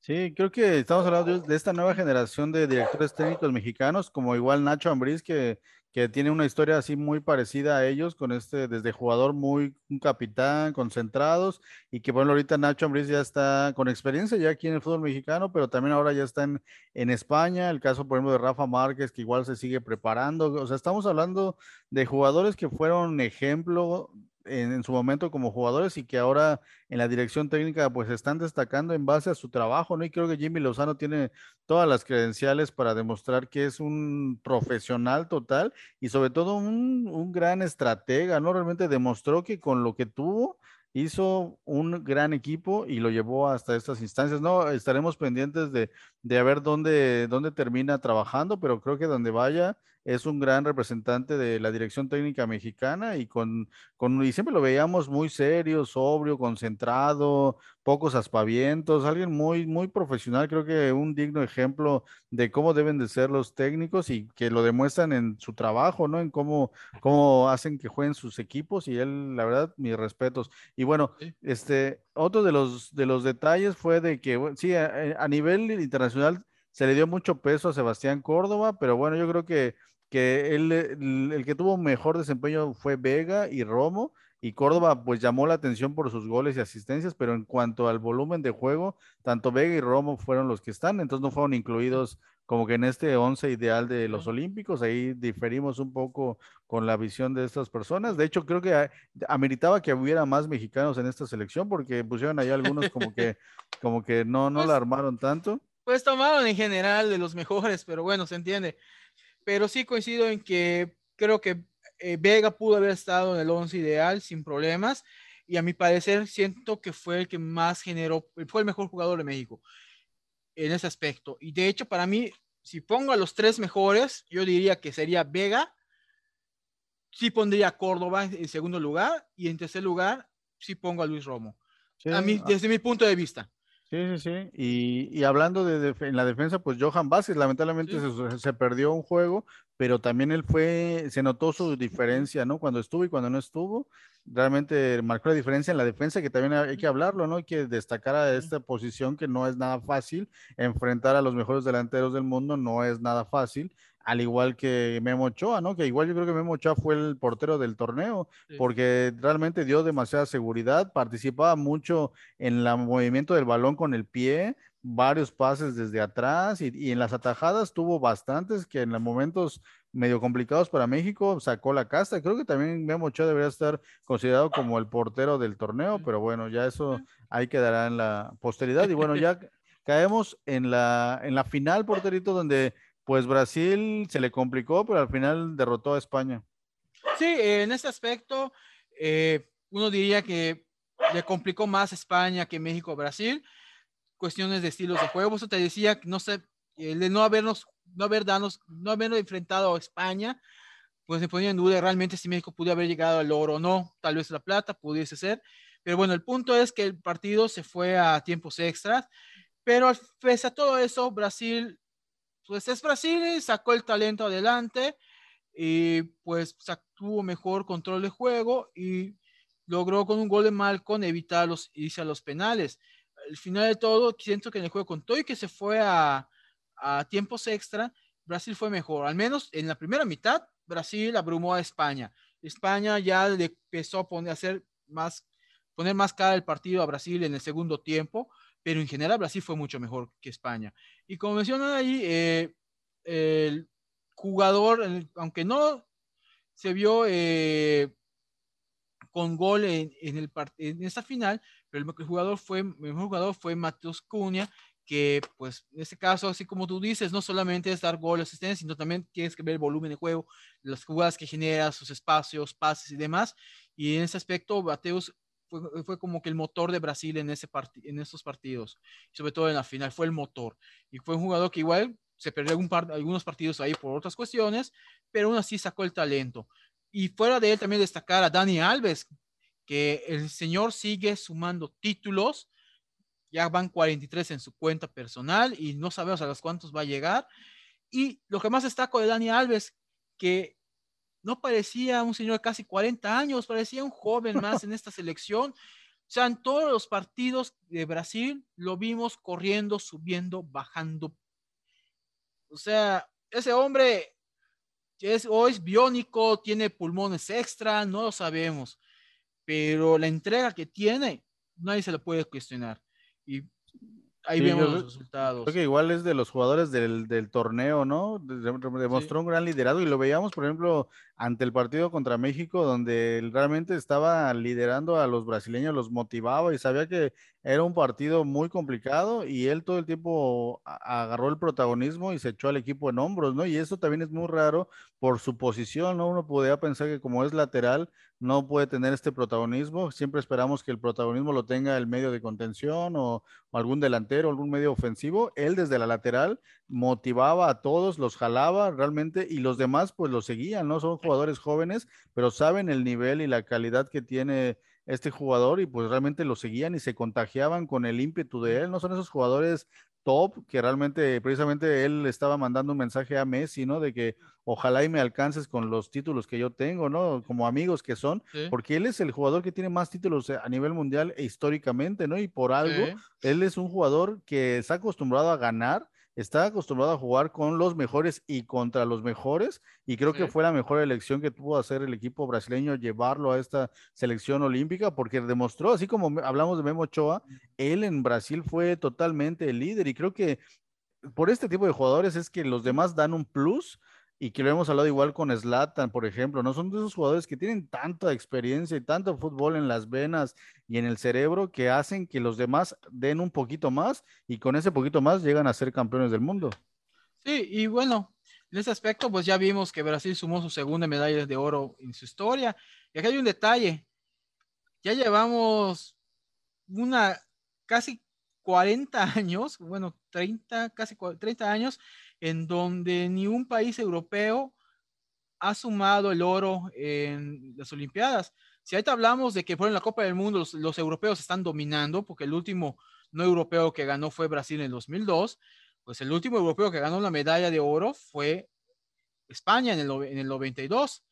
Sí, creo que estamos hablando de esta nueva generación de directores técnicos mexicanos, como igual Nacho Ambriz, que, que tiene una historia así muy parecida a ellos, con este, desde jugador muy, un capitán, concentrados, y que bueno, ahorita Nacho Ambriz ya está con experiencia ya aquí en el fútbol mexicano, pero también ahora ya está en, en España, el caso por ejemplo de Rafa Márquez, que igual se sigue preparando, o sea, estamos hablando de jugadores que fueron ejemplo en, su momento como jugadores y que ahora en la dirección técnica pues están destacando en base a su trabajo, ¿no? Y creo que Jimmy Lozano tiene todas las credenciales para demostrar que es un profesional total y sobre todo un, un gran estratega, ¿no? Realmente demostró que con lo que tuvo hizo un gran equipo y lo llevó hasta estas instancias. No, estaremos pendientes de, de ver dónde, dónde termina trabajando, pero creo que donde vaya es un gran representante de la dirección técnica mexicana y con, con y siempre lo veíamos muy serio, sobrio, concentrado, pocos aspavientos, alguien muy, muy profesional, creo que un digno ejemplo de cómo deben de ser los técnicos y que lo demuestran en su trabajo, ¿no? En cómo, cómo hacen que jueguen sus equipos y él, la verdad, mis respetos. Y bueno, este, otro de los, de los detalles fue de que, sí, a nivel internacional se le dio mucho peso a Sebastián Córdoba, pero bueno, yo creo que que él, el, que tuvo mejor desempeño fue Vega y Romo, y Córdoba pues llamó la atención por sus goles y asistencias, pero en cuanto al volumen de juego, tanto Vega y Romo fueron los que están, entonces no fueron incluidos como que en este once ideal de los Olímpicos, ahí diferimos un poco con la visión de estas personas. De hecho, creo que ameritaba que hubiera más mexicanos en esta selección, porque pusieron ahí algunos como que, como que no, no la pues armaron tanto. Pues tomaron en general de los mejores, pero bueno, se entiende pero sí coincido en que creo que eh, Vega pudo haber estado en el 11 ideal sin problemas y a mi parecer siento que fue el que más generó, fue el mejor jugador de México en ese aspecto. Y de hecho para mí, si pongo a los tres mejores, yo diría que sería Vega, sí pondría a Córdoba en segundo lugar y en tercer lugar sí pongo a Luis Romo. a mí, ah. desde mi punto de vista. Sí, sí, sí. Y, y hablando de, en la defensa, pues Johan Vázquez lamentablemente se, se, perdió un juego, pero también él fue, se notó su diferencia, ¿no? Cuando estuvo y cuando no estuvo, realmente marcó la diferencia en la defensa, que también hay que hablarlo, ¿no? Hay que destacar a esta posición que no es nada fácil, enfrentar a los mejores delanteros del mundo no es nada fácil, al igual que Memo Ochoa, ¿no? Que igual yo creo que Memo Ochoa fue el portero del torneo, porque realmente dio demasiada seguridad, participaba mucho en el movimiento del balón con el pie, varios pases desde atrás y, en las atajadas tuvo bastantes que en los momentos medio complicados para México sacó la casta. Creo que también Memo Ochoa debería estar considerado como el portero del torneo, pero bueno, ya eso ahí quedará en la posteridad. Y bueno, ya caemos en la, en la final, porterito, donde pues Brasil se le complicó, pero al final derrotó a España. Sí, en ese aspecto, eh, uno diría que le complicó más España que México Brasil. Cuestiones de estilos de juego. Eso te decía, no sé, el de no habernos, no haber danos, no habernos enfrentado a España, pues se ponía en duda realmente si México pudo haber llegado al oro o no. Tal vez la plata pudiese ser. Pero bueno, el punto es que el partido se fue a tiempos extras. Pero pese a todo eso, Brasil pues es Brasil, sacó el talento adelante y pues tuvo mejor control de juego y logró con un gol de Malcon evitar los, irse a los penales. Al final de todo, siento que en el juego con todo y que se fue a, a tiempos extra, Brasil fue mejor. Al menos en la primera mitad, Brasil abrumó a España. España ya le empezó a poner, a hacer más, poner más cara el partido a Brasil en el segundo tiempo pero en general Brasil fue mucho mejor que España. Y como mencionan ahí, eh, el jugador, aunque no se vio eh, con gol en, el en esta final, pero el, jugador fue, el mejor jugador fue Matheus Cunha, que pues en este caso, así como tú dices, no solamente es dar gol, asistencia, sino también tienes que ver el volumen de juego, las jugadas que genera, sus espacios, pases y demás. Y en ese aspecto, Mateus fue, fue, como que el motor de Brasil en, ese en esos partidos, sobre todo en la final, fue el motor. Y fue un jugador que igual se perdió algún par, algunos partidos ahí por otras cuestiones, pero aún así sacó el talento. Y fuera de él también destacar a Dani Alves, que el señor sigue sumando títulos, ya van 43 en su cuenta personal y no sabemos a los cuántos va a llegar. Y lo que más destaco de Dani Alves, que no parecía un señor de casi 40 años, parecía un joven más en esta selección. O sea, en todos los partidos de Brasil lo vimos corriendo, subiendo, bajando. O sea, ese hombre es, o es biónico, tiene pulmones extra, no lo sabemos. Pero la entrega que tiene, nadie se lo puede cuestionar. Y ahí vemos los resultados. Creo que igual es de los jugadores del, del torneo, ¿no? Demostró un gran liderazgo y lo veíamos, por ejemplo, ante el partido contra México, donde él realmente estaba liderando a los brasileños, los motivaba y sabía que era un partido muy complicado y él todo el tiempo agarró el protagonismo y se echó al equipo en hombros, ¿no? Y eso también es muy raro por su posición, ¿no? Uno podría pensar que como es lateral, no puede tener este protagonismo. Siempre esperamos que el protagonismo lo tenga el medio de contención o, algún delantero, algún medio ofensivo. Él desde la lateral motivaba a todos, los jalaba realmente y los demás pues lo seguían, ¿no? Son jugadores jóvenes, pero saben el nivel y la calidad que tiene este jugador y pues realmente lo seguían y se contagiaban con el ímpetu de él. No son esos jugadores top que realmente precisamente él estaba mandando un mensaje a Messi, ¿no? De que ojalá y me alcances con los títulos que yo tengo, ¿no? Como amigos que son, porque él es el jugador que tiene más títulos a nivel mundial e históricamente, ¿no? Y por algo, él es un jugador que está acostumbrado a ganar está acostumbrado a jugar con los mejores y contra los mejores, y creo que fue la mejor elección que tuvo hacer el equipo brasileño, llevarlo a esta selección olímpica, porque demostró, así como hablamos de Memo Ochoa, él en Brasil fue totalmente el líder, y creo que por este tipo de jugadores es que los demás dan un plus y que lo hemos hablado igual con Slatan, por ejemplo, ¿no? Son de esos jugadores que tienen tanta experiencia y tanto fútbol en las venas y en el cerebro que hacen que los demás den un poquito más y con ese poquito más llegan a ser campeones del mundo. Sí, y bueno, en ese aspecto, pues ya vimos que Brasil sumó su segunda medalla de oro en su historia. Y aquí hay un detalle. Ya llevamos una casi 40 años, bueno, 30, casi 30 años en donde ni un país europeo ha sumado el oro en las Olimpiadas. Si ahorita hablamos de que por en la Copa del Mundo los, europeos están dominando, porque el último no europeo que ganó fue Brasil en el 2002, pues el último europeo que ganó la medalla de oro fue España en el, en el 92,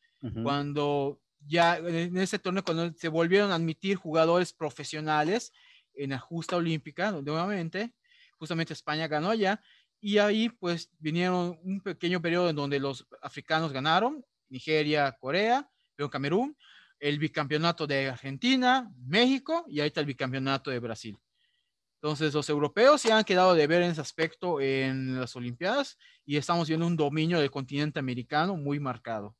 cuando ya en ese torneo, cuando se volvieron a admitir jugadores profesionales en la justa olímpica, nuevamente, justamente España ganó allá, y ahí pues vinieron un pequeño periodo en donde los africanos ganaron, Nigeria, Corea, luego Camerún, el bicampeonato de Argentina, México y ahí está el bicampeonato de Brasil. Entonces los europeos se han quedado de ver en ese aspecto en las Olimpiadas y estamos viendo un dominio del continente americano muy marcado.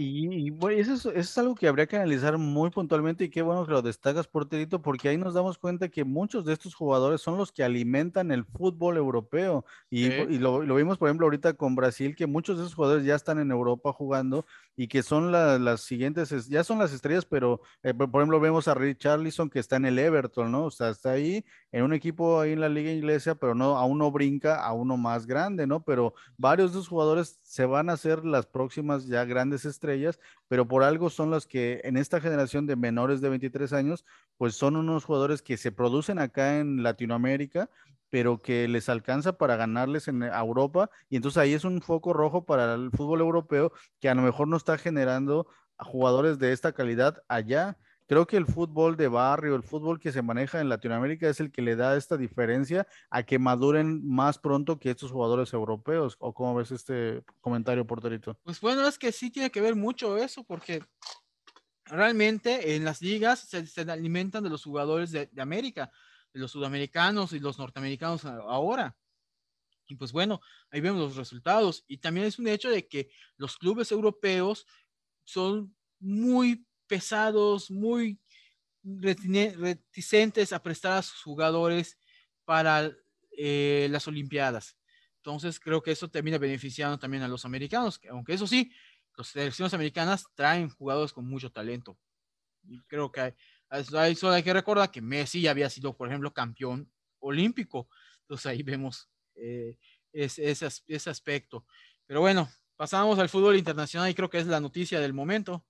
Y, bueno, eso es, algo que habría que analizar muy puntualmente y qué bueno que lo destacas, Porterito, porque ahí nos damos cuenta que muchos de estos jugadores son los que alimentan el fútbol europeo. Y, y lo, lo, vimos, por ejemplo, ahorita con Brasil, que muchos de esos jugadores ya están en Europa jugando y que son las siguientes, ya son las estrellas, pero eh, por ejemplo vemos a Richarlison que está en el Everton, ¿no? O sea, está ahí en un equipo ahí en la liga inglesa, pero no, aún no brinca a uno más grande, ¿no? Pero varios de esos jugadores se van a ser las próximas ya grandes estrellas, pero por algo son los que en esta generación de menores de 23 años, pues son unos jugadores que se producen acá en Latinoamérica pero que les alcanza para ganarles en Europa. Y entonces ahí es un foco rojo para el fútbol europeo que a lo mejor no está generando a jugadores de esta calidad allá. Creo que el fútbol de barrio, el fútbol que se maneja en Latinoamérica es el que le da esta diferencia a que maduren más pronto que estos jugadores europeos. ¿O cómo ves este comentario, Porterito? Pues bueno, es que sí tiene que ver mucho eso, porque realmente en las ligas se, alimentan de los jugadores de América los sudamericanos y los norteamericanos ahora. Y pues bueno, ahí vemos los resultados. Y también es un hecho de que los clubes europeos son muy pesados, muy reticentes a prestar a sus jugadores para eh, las Olimpiadas. Entonces creo que eso termina beneficiando también a los americanos, aunque eso sí, las selecciones americanas traen jugadores con mucho talento. Y creo que hay, solo hay que recordar que Messi había sido, por ejemplo, campeón olímpico. Entonces ahí vemos eh, ese, ese aspecto. Pero bueno, pasamos al fútbol internacional y creo que es la noticia del momento.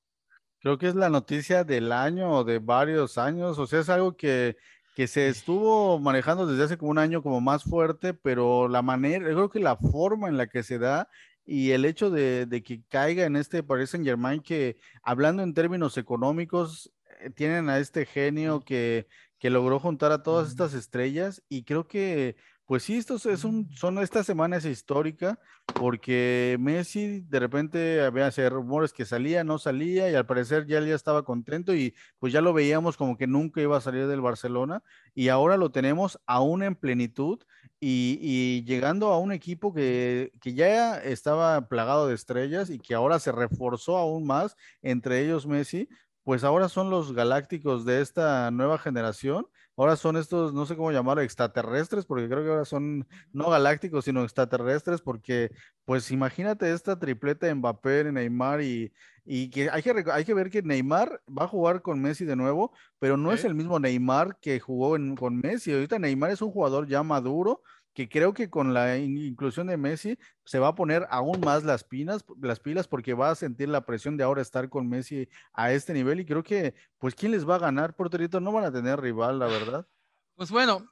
Creo que es la noticia del año o de varios años, o sea, es algo que, que se estuvo manejando desde hace como un año como más fuerte, pero la manera, yo creo que la forma en la que se da y el hecho de, de que caiga en este Paris Saint Germain, que hablando en términos económicos, eh, tienen a este genio que, que logró juntar a todas estas estrellas y creo que pues sí, esto es un, son esta semana es histórica porque Messi de repente había rumores que salía, no salía y al parecer ya él ya estaba contento y pues ya lo veíamos como que nunca iba a salir del Barcelona y ahora lo tenemos aún en plenitud y, y llegando a un equipo que, que ya estaba plagado de estrellas y que ahora se reforzó aún más, entre ellos Messi, pues ahora son los galácticos de esta nueva generación Ahora son estos, no sé cómo llamarlo, extraterrestres, porque creo que ahora son no galácticos, sino extraterrestres, porque pues imagínate esta tripleta de Mbappé, Neymar y, y que hay, que hay que ver que Neymar va a jugar con Messi de nuevo, pero no es el mismo Neymar que jugó con Messi. Ahorita Neymar es un jugador ya maduro, que creo que con la inclusión de Messi se va a poner aún más las, pinas, las pilas porque va a sentir la presión de ahora estar con Messi a este nivel y creo que, pues, ¿quién les va a ganar, porterito? No van a tener rival, la verdad. Pues bueno,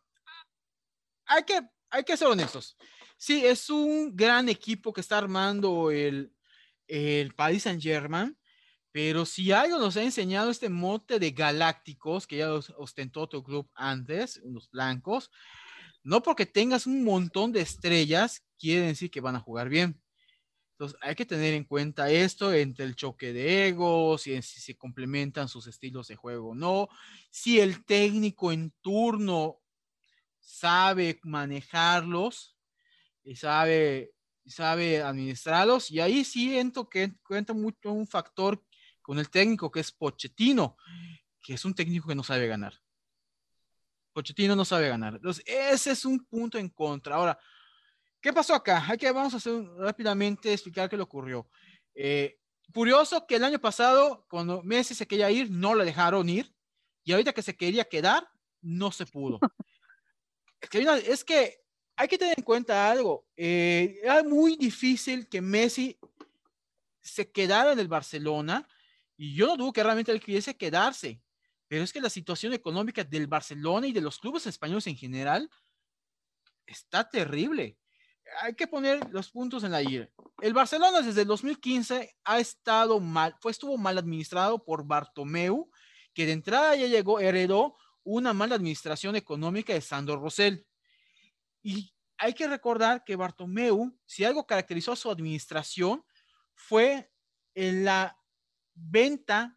hay que, hay que ser honestos. Sí, es un gran equipo que está armando el, el Paris Saint Germain, pero si algo nos ha enseñado este mote de galácticos que ya ostentó otro club antes, los blancos, no porque tengas un montón de estrellas, quiere decir que van a jugar bien. Entonces hay que tener en cuenta esto entre el choque de egos, si, si se complementan sus estilos de juego o no, si el técnico en turno sabe manejarlos y sabe, sabe administrarlos. Y ahí siento que cuenta mucho un factor con el técnico que es Pochettino, que es un técnico que no sabe ganar. Pochettino no sabe ganar. Entonces, ese es un punto en contra. Ahora, ¿qué pasó acá? Aquí vamos a hacer rápidamente explicar qué le ocurrió. Eh, curioso que el año pasado, cuando Messi se quería ir, no le dejaron ir. Y ahorita que se quería quedar, no se pudo. es, que, hay que tener en cuenta algo. Eh, era muy difícil que Messi se quedara en el Barcelona. Y yo no dudo que realmente él quisiese quedarse. Pero es que la situación económica del Barcelona y de los clubes españoles en general está terrible. Hay que poner los puntos en la I. El Barcelona desde el 2015 ha estado mal, fue estuvo mal administrado por Bartomeu, que de entrada ya llegó, heredó una mala administración económica de Sandro Rosell. Y hay que recordar que Bartomeu, si algo caracterizó a su administración, fue en la venta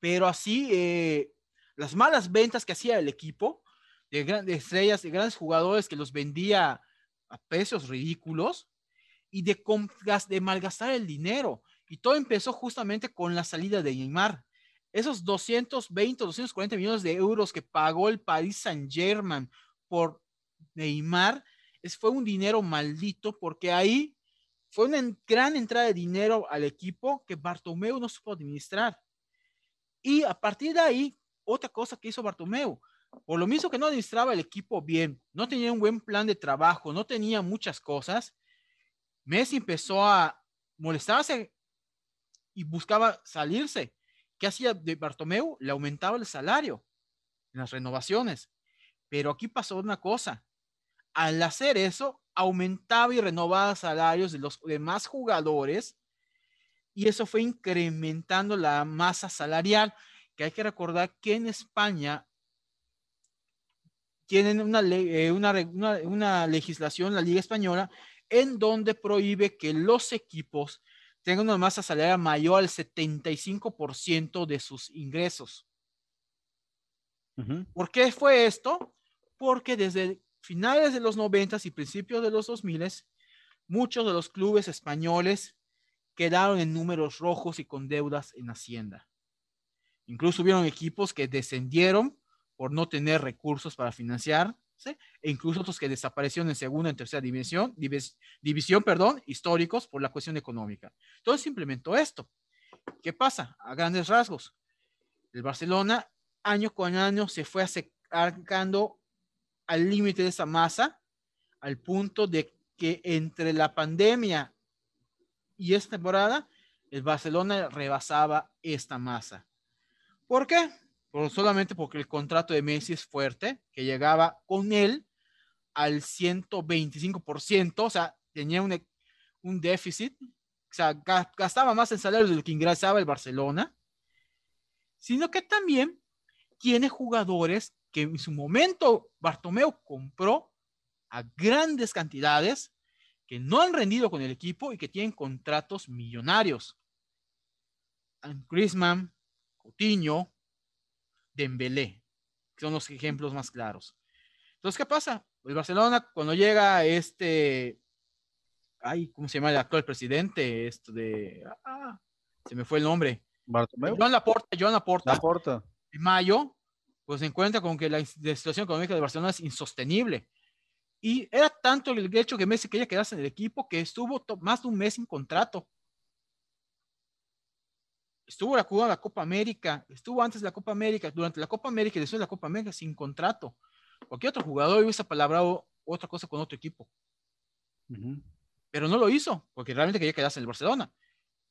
pero así eh, las malas ventas que hacía el equipo de, grandes estrellas, de grandes jugadores que los vendía a precios ridículos y de, malgastar el dinero. Y todo empezó justamente con la salida de Neymar. Esos 220, 240 millones de euros que pagó el Paris Saint Germain por Neymar, es, fue un dinero maldito porque ahí fue una gran entrada de dinero al equipo que Bartomeu no supo administrar. Y a partir de ahí, otra cosa que hizo Bartomeu, por lo mismo que no administraba el equipo bien, no tenía un buen plan de trabajo, no tenía muchas cosas, Messi empezó a molestarse y buscaba salirse. ¿Qué hacía de Bartomeu? Le aumentaba el salario en las renovaciones. Pero aquí pasó una cosa. Al hacer eso, aumentaba y renovaba salarios de los demás jugadores y eso fue incrementando la masa salarial, que hay que recordar que en España tienen una, ley, eh, una, una, legislación, la Liga Española, en donde prohíbe que los equipos tengan una masa salarial mayor al 75% de sus ingresos. ¿Por qué fue esto? Porque desde finales de los 90 y principios de los 2000 muchos de los clubes españoles quedaron en números rojos y con deudas en Hacienda. Incluso hubieron equipos que descendieron por no tener recursos para financiar, e incluso otros que desaparecieron en segunda y tercera división, división perdón, históricos por la cuestión económica. Entonces se implementó esto. ¿Qué pasa? A grandes rasgos. El Barcelona año con año se fue acercando al límite de esa masa al punto de que entre la pandemia y esta temporada, el Barcelona rebasaba esta masa. ¿Por qué? Solamente porque el contrato de Messi es fuerte, que llegaba con él al 125%, o sea, tenía un, un déficit, o sea, gastaba más en salarios de lo que ingresaba el Barcelona, sino que también tiene jugadores que en su momento Bartomeu compró a grandes cantidades que no han rendido con el equipo y que tienen contratos millonarios. Griezmann, Coutinho, Dembélé, son los ejemplos más claros. Entonces, ¿qué pasa? El Barcelona, cuando llega este, ay, ¿cómo se llama el actual presidente? Esto de, ah, se me fue el nombre. Bartomeu. Joan Laporta, Joan Laporta. Laporta. En mayo, pues se encuentra con que la, la situación económica de Barcelona es insostenible. Y era tanto el hecho que Messi quería quedarse en el equipo que estuvo más de un mes sin contrato. Estuvo la, la Copa América, estuvo antes de la Copa América, durante la Copa América y después de la Copa América sin contrato. Cualquier otro jugador hubiese palabrado otra cosa con otro equipo. Pero no lo hizo, porque realmente quería quedarse en el Barcelona.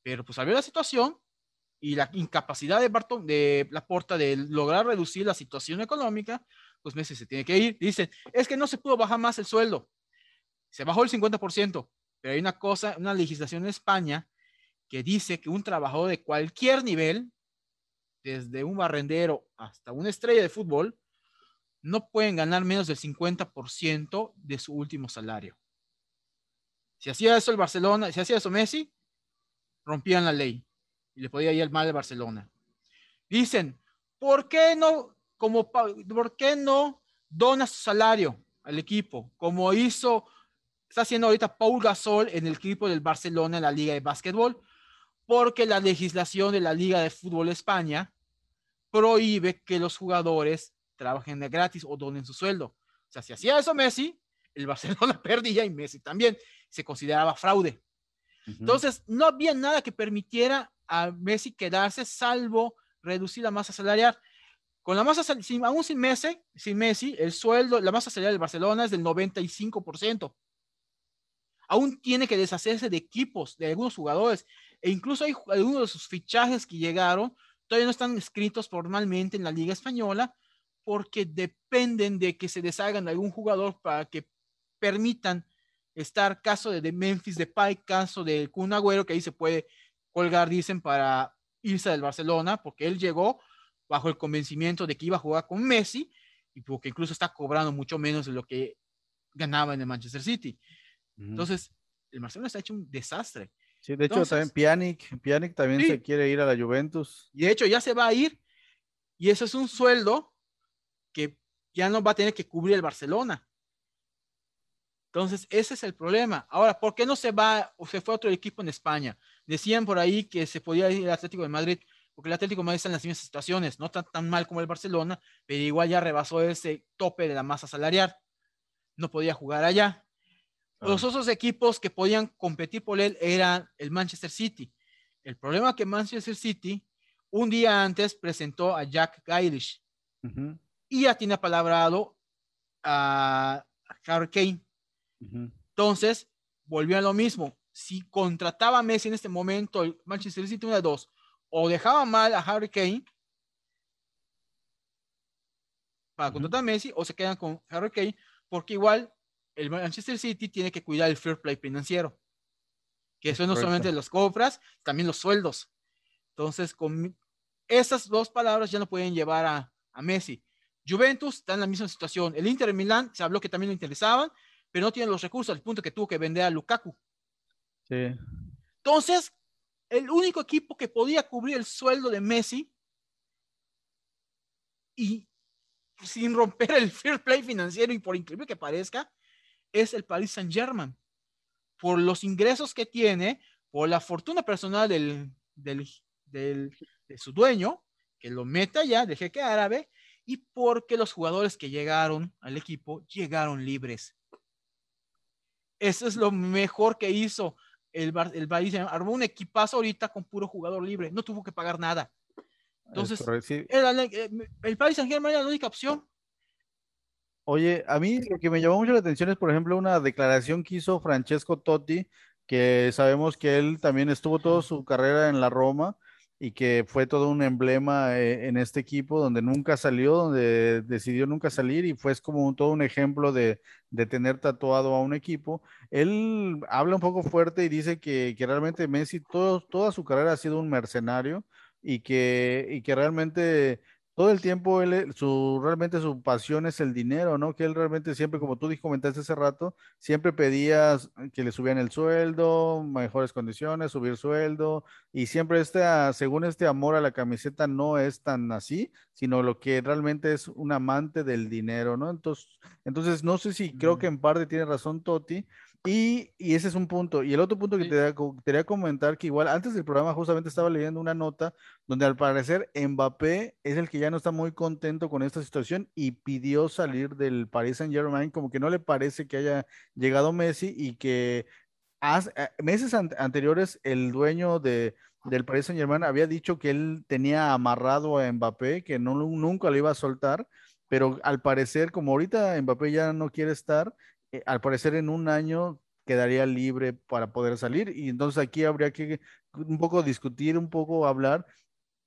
Pero pues al ver la situación y la incapacidad de Barton, de Laporta de lograr reducir la situación económica, pues Messi se tiene que ir. Dicen, es que no se pudo bajar más el sueldo. Se bajó el 50%, pero hay una cosa, una legislación en España que dice que un trabajador de cualquier nivel, desde un barrendero hasta una estrella de fútbol, no pueden ganar menos del 50% de su último salario. Si hacía eso el Barcelona, si hacía eso Messi, rompían la ley y le podía ir mal de Barcelona. Dicen, ¿por qué no, como, por qué no dona su salario al equipo? Como hizo, está haciendo ahorita Paul Gasol en el equipo del Barcelona en la Liga de Básquetbol, porque la legislación de la Liga de Fútbol España prohíbe que los jugadores trabajen de gratis o donen su sueldo. O sea, si hacía eso Messi, el Barcelona perdía y Messi también. Se consideraba fraude. Entonces, no había nada que permitiera a Messi quedarse, salvo reducir la masa salarial. Con la masa salarial, aún sin Messi, sin Messi, el sueldo, la masa salarial del Barcelona es del 95%. Aún tiene que deshacerse de equipos, de algunos jugadores, e incluso hay algunos de sus fichajes que llegaron, todavía no están escritos formalmente en la Liga Española, porque dependen de que se deshagan de algún jugador para que permitan estar caso de, Memphis de Pai, caso de Kun Agüero, que ahí se puede colgar, dicen, para irse del Barcelona, porque él llegó bajo el convencimiento de que iba a jugar con Messi y porque incluso está cobrando mucho menos de lo que ganaba en el Manchester City. Entonces, el Barcelona se ha hecho un desastre. Sí, de hecho también Pjanic, Pjanic también se quiere ir a la Juventus. Y de hecho ya se va a ir y eso es un sueldo que ya no va a tener que cubrir el Barcelona. Entonces, ese es el problema. Ahora, ¿por qué no se va o se fue a otro equipo en España? Decían por ahí que se podía ir al Atlético de Madrid, porque el Atlético de Madrid está en las mismas situaciones, no tan, tan mal como el Barcelona, pero igual ya rebasó ese tope de la masa salarial. No podía jugar allá. Los otros equipos que podían competir por él eran el Manchester City. El problema que Manchester City un día antes presentó a Jack Grealish y ya tiene palabrado a Harry Kane. Entonces, volvió a lo mismo. Si contrataba a Messi en este momento, el Manchester City una de dos, o dejaba mal a Harry Kane para contratar a Messi, o se quedan con Harry Kane, porque igual el Manchester City tiene que cuidar el fair play financiero, que eso no solamente las compras, también los sueldos. Entonces, con esas dos palabras ya no pueden llevar a, a Messi. Juventus está en la misma situación. El Inter de Milán se habló que también lo interesaban, pero no tiene los recursos al punto que tuvo que vender a Lukaku. Sí. Entonces, el único equipo que podía cubrir el sueldo de Messi y sin romper el fair play financiero y por increíble que parezca, es el Paris Saint Germain. Por los ingresos que tiene, por la fortuna personal del, del, de su dueño, que lo meta ya de jeque árabe, y porque los jugadores que llegaron al equipo llegaron libres. Eso es lo mejor que hizo el, el Paris. Armó un equipazo ahorita con puro jugador libre. No tuvo que pagar nada. Entonces, el, el Paris Saint Germain era la única opción. Oye, a mí lo que me llamó mucho la atención es, por ejemplo, una declaración que hizo Francesco Totti, que sabemos que él también estuvo toda su carrera en la Roma y que fue todo un emblema eh, en este equipo donde nunca salió, donde decidió nunca salir y fue como un- todo un ejemplo de, de tener tatuado a un equipo. Él habla un poco fuerte y dice que, que realmente Messi todo, toda su carrera ha sido un mercenario y que, y que realmente todo el tiempo él, eh, su, realmente su pasión es el dinero, ¿no? Que él realmente siempre, como tú comentaste hace rato, siempre pedías que le subían el sueldo, mejores condiciones, subir sueldo, y siempre este, ah, según este amor a la camiseta no es tan así, sino lo que realmente es un amante del dinero, ¿no? Entonces, entonces no sé si creo que en parte tiene razón Toti. Y, y ese es un punto. Y el otro punto que te sí, quería co- quería comentar, que igual antes del programa justamente estaba leyendo una nota donde al parecer Mbappé es el que ya no está muy contento con esta situación y pidió salir del Paris Saint-Germain, como que no le parece que haya llegado Messi y que has- eh, meses an- anteriores el dueño de, del Paris Saint-Germain había dicho que él tenía amarrado a Mbappé, que no, nunca lo iba a soltar, pero al parecer, como ahorita Mbappé ya no quiere estar, eh, al parecer en un año quedaría libre para poder salir y entonces aquí habría que un poco discutir, un poco hablar.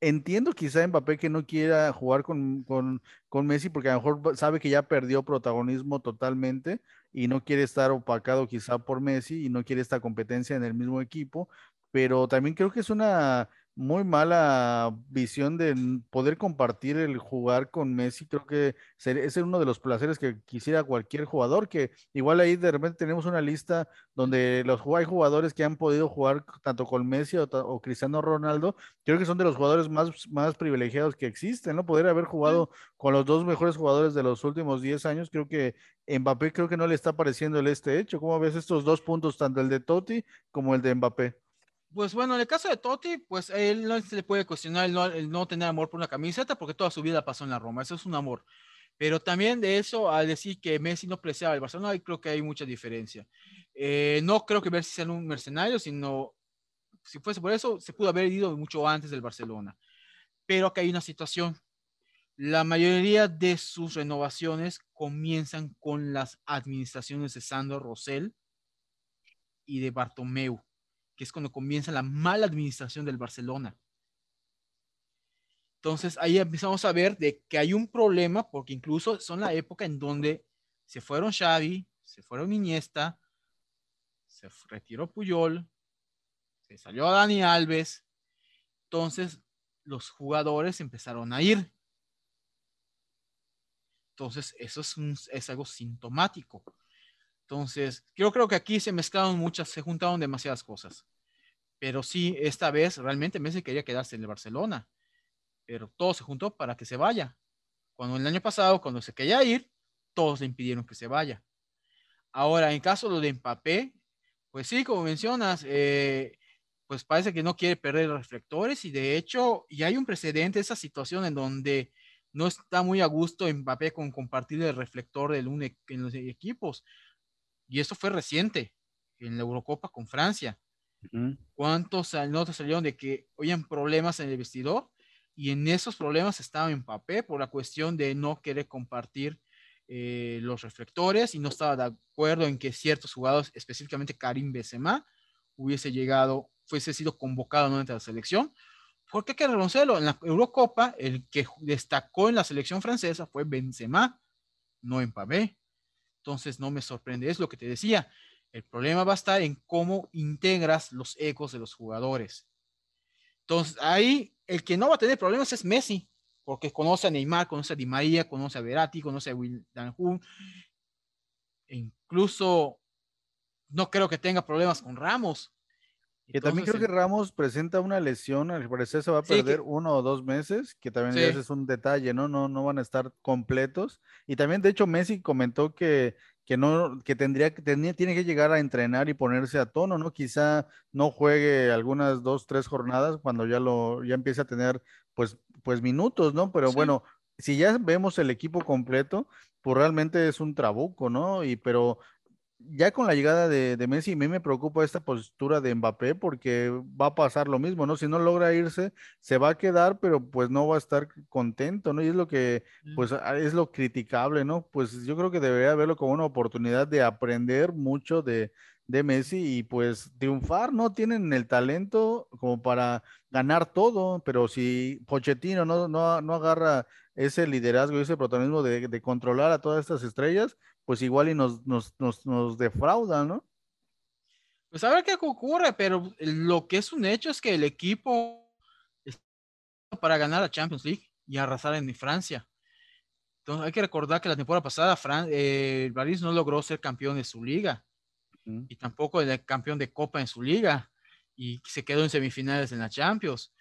Entiendo quizá Mbappé que no quiera jugar con, con, con Messi porque a lo mejor sabe que ya perdió protagonismo totalmente y no quiere estar opacado quizá por Messi y no quiere esta competencia en el mismo equipo, pero también creo que es una muy mala visión de poder compartir el jugar con Messi. Creo que es uno de los placeres que quisiera cualquier jugador, que igual ahí de repente tenemos una lista donde los, hay jugadores que han podido jugar tanto con Messi o, Cristiano Ronaldo creo que son de los jugadores más, más privilegiados que existen, ¿no? Poder haber sí. jugado con los dos mejores jugadores de los últimos 10 años, creo que Mbappé creo que no le está pareciendo el este hecho. ¿Cómo ves estos dos puntos, tanto el de Totti como el de Mbappé? Pues bueno, en el caso de Totti, pues él no se le puede cuestionar el no, el no tener amor por una camiseta porque toda su vida pasó en la Roma, eso es un amor. Pero también de eso al decir que Messi no preciaba el Barcelona, creo que hay mucha diferencia. Eh, no creo que Messi sea un mercenario, sino si fuese por eso, se pudo haber ido mucho antes del Barcelona. Pero acá hay una situación. La mayoría de sus renovaciones comienzan con las administraciones de Sandro Rosell y de Bartomeu, que es cuando comienza la mala administración del Barcelona. Entonces ahí empezamos a ver de que hay un problema, porque incluso son la época en donde se fueron Xavi, se fueron Iniesta, se retiró Puyol, se salió Dani Alves, entonces los jugadores empezaron a ir. Entonces eso es, es algo sintomático. Entonces yo creo que aquí se mezclaron muchas, se juntaron demasiadas cosas. Pero sí, esta vez realmente Messi quería quedarse en el Barcelona, pero todo se juntó para que se vaya. Cuando el año pasado, cuando se quería ir, todos le impidieron que se vaya. Ahora, en caso de lo de Mbappé, pues sí, como mencionas, eh, pues parece que no quiere perder reflectores y de hecho ya hay un precedente, esa situación en donde no está muy a gusto Mbappé con compartir el reflector del UNE en los equipos. Y esto fue reciente, en la Eurocopa con Francia. Ujú. ¿Cuántos notas salieron de que oían problemas en el vestidor? Y en esos problemas estaba Mbappé por la cuestión de no querer compartir eh, los reflectores y no estaba de acuerdo en que ciertos jugadores, específicamente Karim Benzema, hubiese llegado, fuese sido convocado nuevamente a la selección. Porque hay que reconocerlo, en la Eurocopa, el que destacó en la selección francesa fue Benzema, no Mbappé. Entonces no me sorprende, es lo que te decía. El problema va a estar en cómo integras los ecos de los jugadores. Entonces ahí el que no va a tener problemas es Messi, porque conoce a Neymar, conoce a Di María, conoce a Verratti, conoce a Will Danjun. E incluso no creo que tenga problemas con Ramos. Que también creo que Ramos presenta una lesión, al parecer se va a sí, perder que, uno o dos meses, que también ese es un detalle, ¿no? No, no van a estar completos. Y también, de hecho, Messi comentó que, que no, que tendría que tiene que llegar a entrenar y ponerse a tono, ¿no? Quizá no juegue algunas dos, tres jornadas cuando ya lo, ya empiece a tener, pues, pues minutos, ¿no? Pero sí, bueno, si ya vemos el equipo completo, pues realmente es un trabuco, ¿no? Y pero ya con la llegada de, de, Messi, a mí me preocupa esta postura de Mbappé porque va a pasar lo mismo, ¿no? Si no logra irse, se va a quedar, pero pues no va a estar contento, ¿no? Y es lo que, pues, es lo criticable, ¿no? Pues yo creo que debería verlo como una oportunidad de aprender mucho de, de Messi y pues triunfar, ¿no? Tienen el talento como para ganar todo, pero si Pochettino no, no, no agarra ese liderazgo y ese protagonismo de, de controlar a todas estas estrellas, pues igual y nos, nos, nos, nos defrauda, ¿no? Pues a ver qué ocurre, pero lo que es un hecho es que el equipo está para ganar la Champions League y arrasar en Francia. Entonces hay que recordar que la temporada pasada Fran eh, el París no logró ser campeón de su liga mm. y tampoco el campeón de Copa en su liga y se quedó en semifinales en la Champions.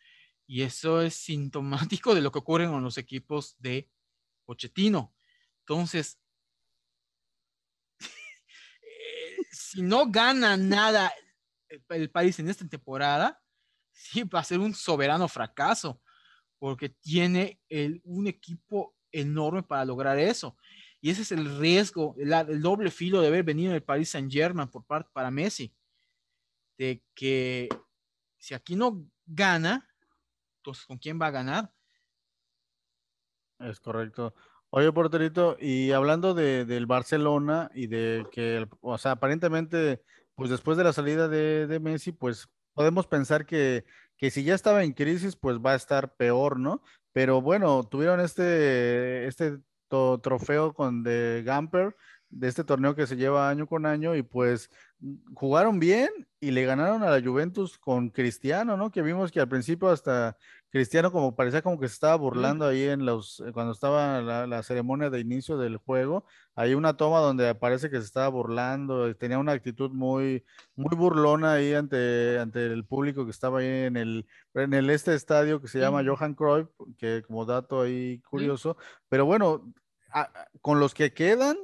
Y eso es sintomático de lo que ocurre con los equipos de Pochettino. Entonces, si no gana nada el país en esta temporada, sí va a ser un soberano fracaso, porque tiene un equipo enorme para lograr eso. Y ese es el riesgo, el, doble filo de haber venido el Paris Saint Germain por parte para Messi, de que si aquí no gana, ¿con quién va a ganar? Es correcto. Oye, porterito, y hablando de, del Barcelona y de que, o sea, aparentemente, pues después de la salida de, de Messi, pues podemos pensar que, que, si ya estaba en crisis, pues va a estar peor, ¿no? Pero bueno, tuvieron este, este trofeo con de Gamper, de este torneo que se lleva año con año, y pues jugaron bien y le ganaron a la Juventus con Cristiano, ¿no? Que vimos que al principio hasta Cristiano como parecía como que se estaba burlando ahí en los, eh, cuando estaba la, ceremonia de inicio del juego, hay una toma donde parece que se estaba burlando, tenía una actitud muy, muy burlona ahí ante, ante el público que estaba ahí en el, en el este estadio que se llama Johan Cruyff, que como dato ahí curioso, pero bueno, con los que quedan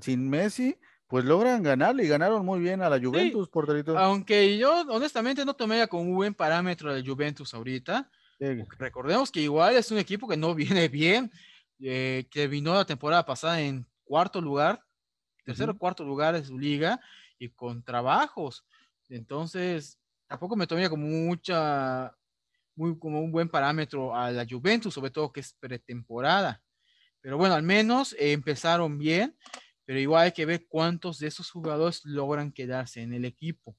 sin Messi, pues logran ganar y ganaron muy bien a la Juventus, por delito. Aunque yo honestamente no tomé como un buen parámetro a la Juventus ahorita. Recordemos que igual es un equipo que no viene bien, eh, que vino la temporada pasada en cuarto lugar, tercero o cuarto lugar de su liga y con trabajos. Entonces, tampoco me tomé como mucha, muy como un buen parámetro a la Juventus, sobre todo que es pretemporada. Pero bueno, al menos empezaron bien, pero igual hay que ver cuántos de esos jugadores logran quedarse en el equipo.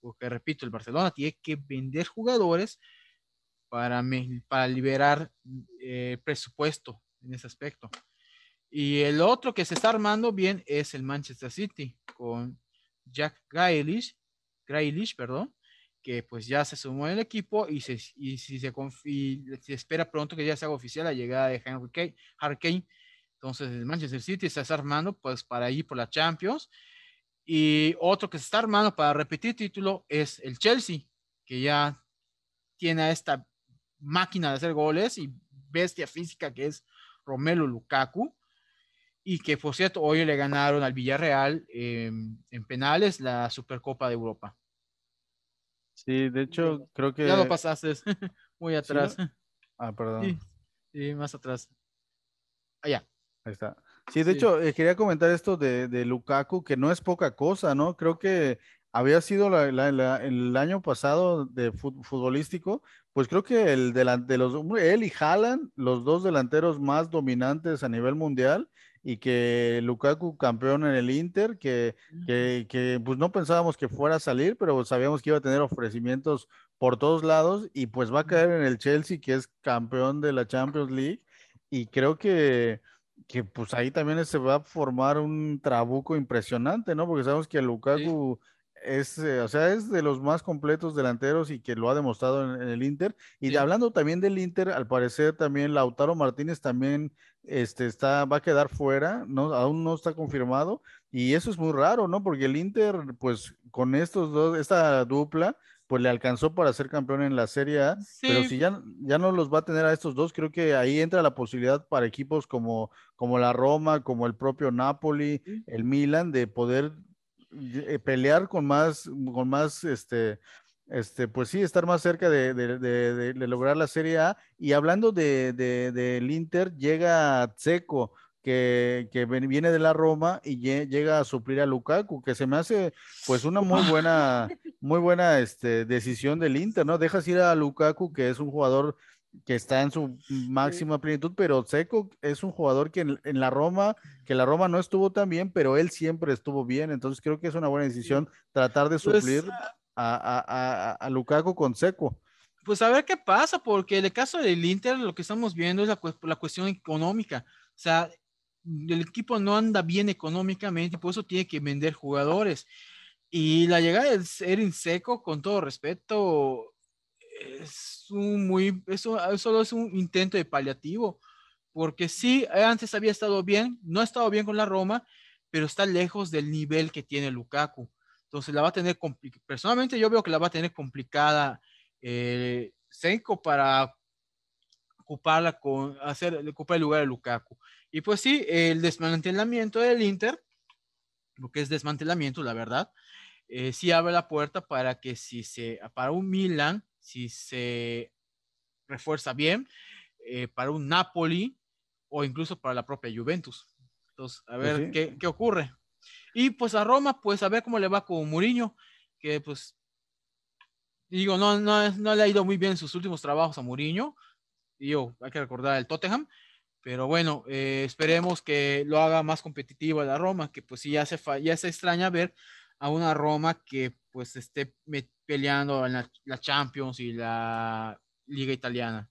Porque repito, el Barcelona tiene que vender jugadores para, para liberar eh, presupuesto en ese aspecto. Y el otro que se está armando bien es el Manchester City con Jack Grealish, Grealish perdón, que pues ya se sumó en el equipo y, se, y si se, se espera pronto que ya se haga oficial la llegada de Henry Kane, Harry Kane. Entonces el Manchester City se está armando pues para ir por la Champions. Y otro que se está armando para repetir título es el Chelsea, que ya tiene a esta máquina de hacer goles y bestia física que es Romelu Lukaku. Y que, por cierto, hoy le ganaron al Villarreal en penales la Supercopa de Europa. Sí, de hecho, creo que. Ya lo pasaste muy atrás. Ah, perdón. Sí, más atrás. Allá. Ahí está. Sí, de hecho, eh, quería comentar esto de, de, Lukaku, que no es poca cosa, ¿no? Creo que había sido el año pasado de futbolístico, pues creo que el de, de los, él y Haaland, los dos delanteros más dominantes a nivel mundial, y que Lukaku campeón en el Inter, que, que, que, pues no pensábamos que fuera a salir, pero sabíamos que iba a tener ofrecimientos por todos lados y pues va a caer en el Chelsea, que es campeón de la Champions League, y creo que, que pues ahí también se va a formar un trabuco impresionante, ¿no? Porque sabemos que Lukaku es, eh, o sea, es de los más completos delanteros y que lo ha demostrado en, el Inter. Y hablando también del Inter, al parecer también Lautaro Martínez también este, está, va a quedar fuera, no, aún no está confirmado. Y eso es muy raro, ¿no? Porque el Inter, pues con estos dos, esta dupla, pues le alcanzó para ser campeón en la Serie A, pero si ya, ya no los va a tener a estos dos, creo que ahí entra la posibilidad para equipos como, como la Roma, como el propio Napoli, el Milan, de poder pelear con más, con más, este, este, pues sí, estar más cerca de, de, de, lograr la Serie A. Y hablando del de, Inter, llega Tseco, que, que viene de la Roma y llega a suplir a Lukaku, que se me hace pues una muy buena, muy buena este, decisión del Inter, ¿no? Dejas ir a Lukaku, que es un jugador que está en su máxima plenitud, pero Seco es un jugador que en, la Roma, que la Roma no estuvo tan bien, pero él siempre estuvo bien, entonces creo que es una buena decisión tratar de pues, suplir a, a, Lukaku con Seco. Pues a ver qué pasa, porque en el caso del Inter lo que estamos viendo es la, la cuestión económica, o sea, el equipo no anda bien económicamente y por eso tiene que vender jugadores. Y la llegada de Erin Seco, con todo respeto, es un muy, eso solo es un intento de paliativo, porque sí, antes había estado bien, no ha estado bien con la Roma, pero está lejos del nivel que tiene Lukaku. Entonces la va a tener, personalmente yo veo que la va a tener complicada eh, Senko para ocuparla con, hacer, ocupar el lugar de Lukaku. Y pues sí, el desmantelamiento del Inter, lo que es desmantelamiento, la verdad, eh, sí abre la puerta para que si se, para un Milan, si se refuerza bien, eh, para un Napoli o incluso para la propia Juventus. Entonces, a pues ver qué, qué, ocurre. Y pues a Roma, pues a ver cómo le va con Mourinho, que pues, digo, no, no, no le ha ido muy bien sus últimos trabajos a Mourinho. Digo, hay que recordar el Tottenham. Pero bueno, eh, esperemos que lo haga más competitivo a la Roma, que pues sí ya se, ya se extraña ver a una Roma que pues esté peleando en la, Champions y la Liga Italiana.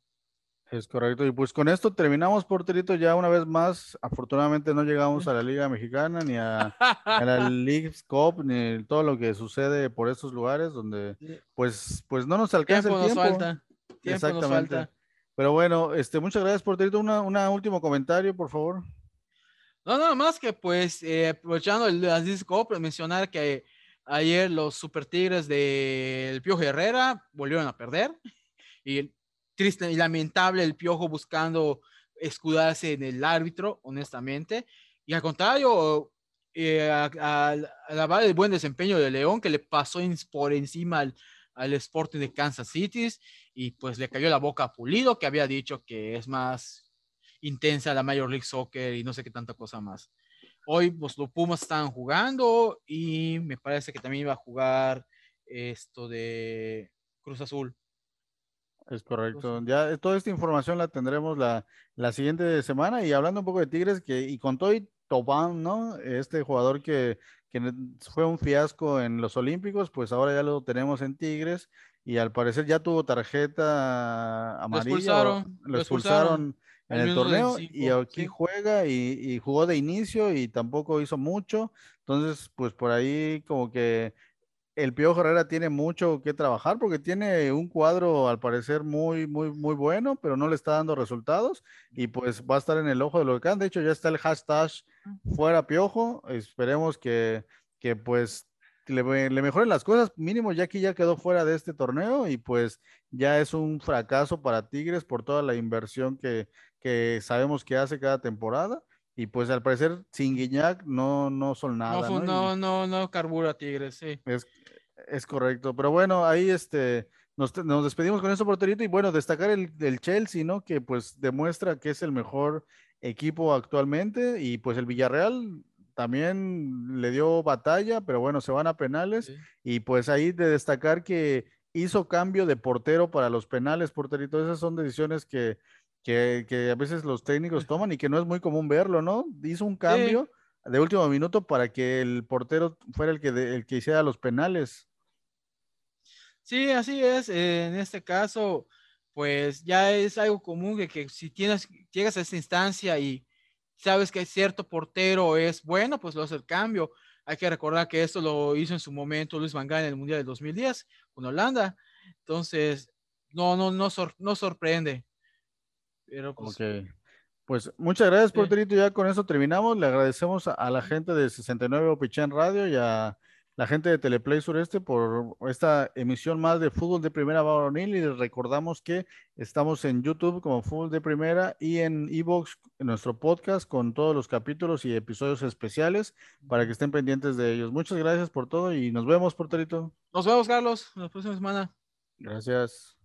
Es correcto. Y pues con esto terminamos, porterito, ya una vez más. Afortunadamente no llegamos a la Liga Mexicana, ni a, la League Cup, ni todo lo que sucede por esos lugares donde pues, pues no nos alcanza el tiempo. Nos falta. Exactamente. Pero bueno, este, muchas gracias, porterito. Una, una último comentario, por favor. No, nada más que pues eh, aprovechando el Aziz Cup, mencionar que ayer los Super Tigres del Piojo Herrera volvieron a perder y triste y lamentable el Piojo buscando escudarse en el árbitro, honestamente. Y al contrario, eh, a, la el buen desempeño de León que le pasó por encima al, al Sporting de Kansas City y pues le cayó la boca a Pulido que había dicho que es más intensa la Major League Soccer y no sé qué tanta cosa más. Hoy pues los Pumas estaban jugando y me parece que también iba a jugar esto de Cruz Azul. Es correcto. Ya toda esta información la tendremos la, la siguiente semana y hablando un poco de Tigres que y con todo y Tobán, ¿no? Este jugador que, que fue un fiasco en los Olímpicos, pues ahora ya lo tenemos en Tigres y al parecer ya tuvo tarjeta amarilla. Lo expulsaron. Lo expulsaron en el, torneo y aquí juega y, jugó de inicio y tampoco hizo mucho. Entonces, pues por ahí como que el Piojo Herrera tiene mucho que trabajar porque tiene un cuadro al parecer muy, muy, muy bueno, pero no le está dando resultados y pues va a estar en el ojo de lo que han. De hecho, ya está el hashtag fuera Piojo. Esperemos que, que pues le, le, mejoren las cosas. Mínimo, ya aquí ya quedó fuera de este torneo y pues ya es un fracaso para Tigres por toda la inversión que, que sabemos que hace cada temporada. Y pues al parecer sin Guiñac no, no son nada. No, no, no, no, carbura Tigres, sí. Es, es correcto. Pero bueno, ahí este, nos, nos despedimos con eso, porterito. Y bueno, destacar el, el, Chelsea, ¿no? Que pues demuestra que es el mejor equipo actualmente. Y pues el Villarreal también le dio batalla, pero bueno, se van a penales. Y pues ahí de destacar que hizo cambio de portero para los penales, porterito. Esas son decisiones que que, a veces los técnicos toman y que no es muy común verlo, ¿no? Hizo un cambio de último minuto para que el portero fuera el que, el que hiciera los penales. Sí, así es. en este caso, pues ya es algo común que, que si tienes, llegas a esa instancia y sabes que cierto portero es bueno, pues lo hace el cambio. Hay que recordar que esto lo hizo en su momento Luis Van Gaal en el Mundial del 2010 con Holanda. Entonces, no, no, no, no sorprende. Pero pues, pues muchas gracias, Porterito. Ya con eso terminamos. Le agradecemos a, la gente de 69 Opichán Radio y a la gente de Teleplay Sureste por esta emisión más de Fútbol de Primera Varonil. Y les recordamos que estamos en YouTube como Fútbol de Primera y en Evox, en nuestro podcast, con todos los capítulos y episodios especiales para que estén pendientes de ellos. Muchas gracias por todo y nos vemos, Porterito. Nos vemos, Carlos, la próxima semana. Gracias.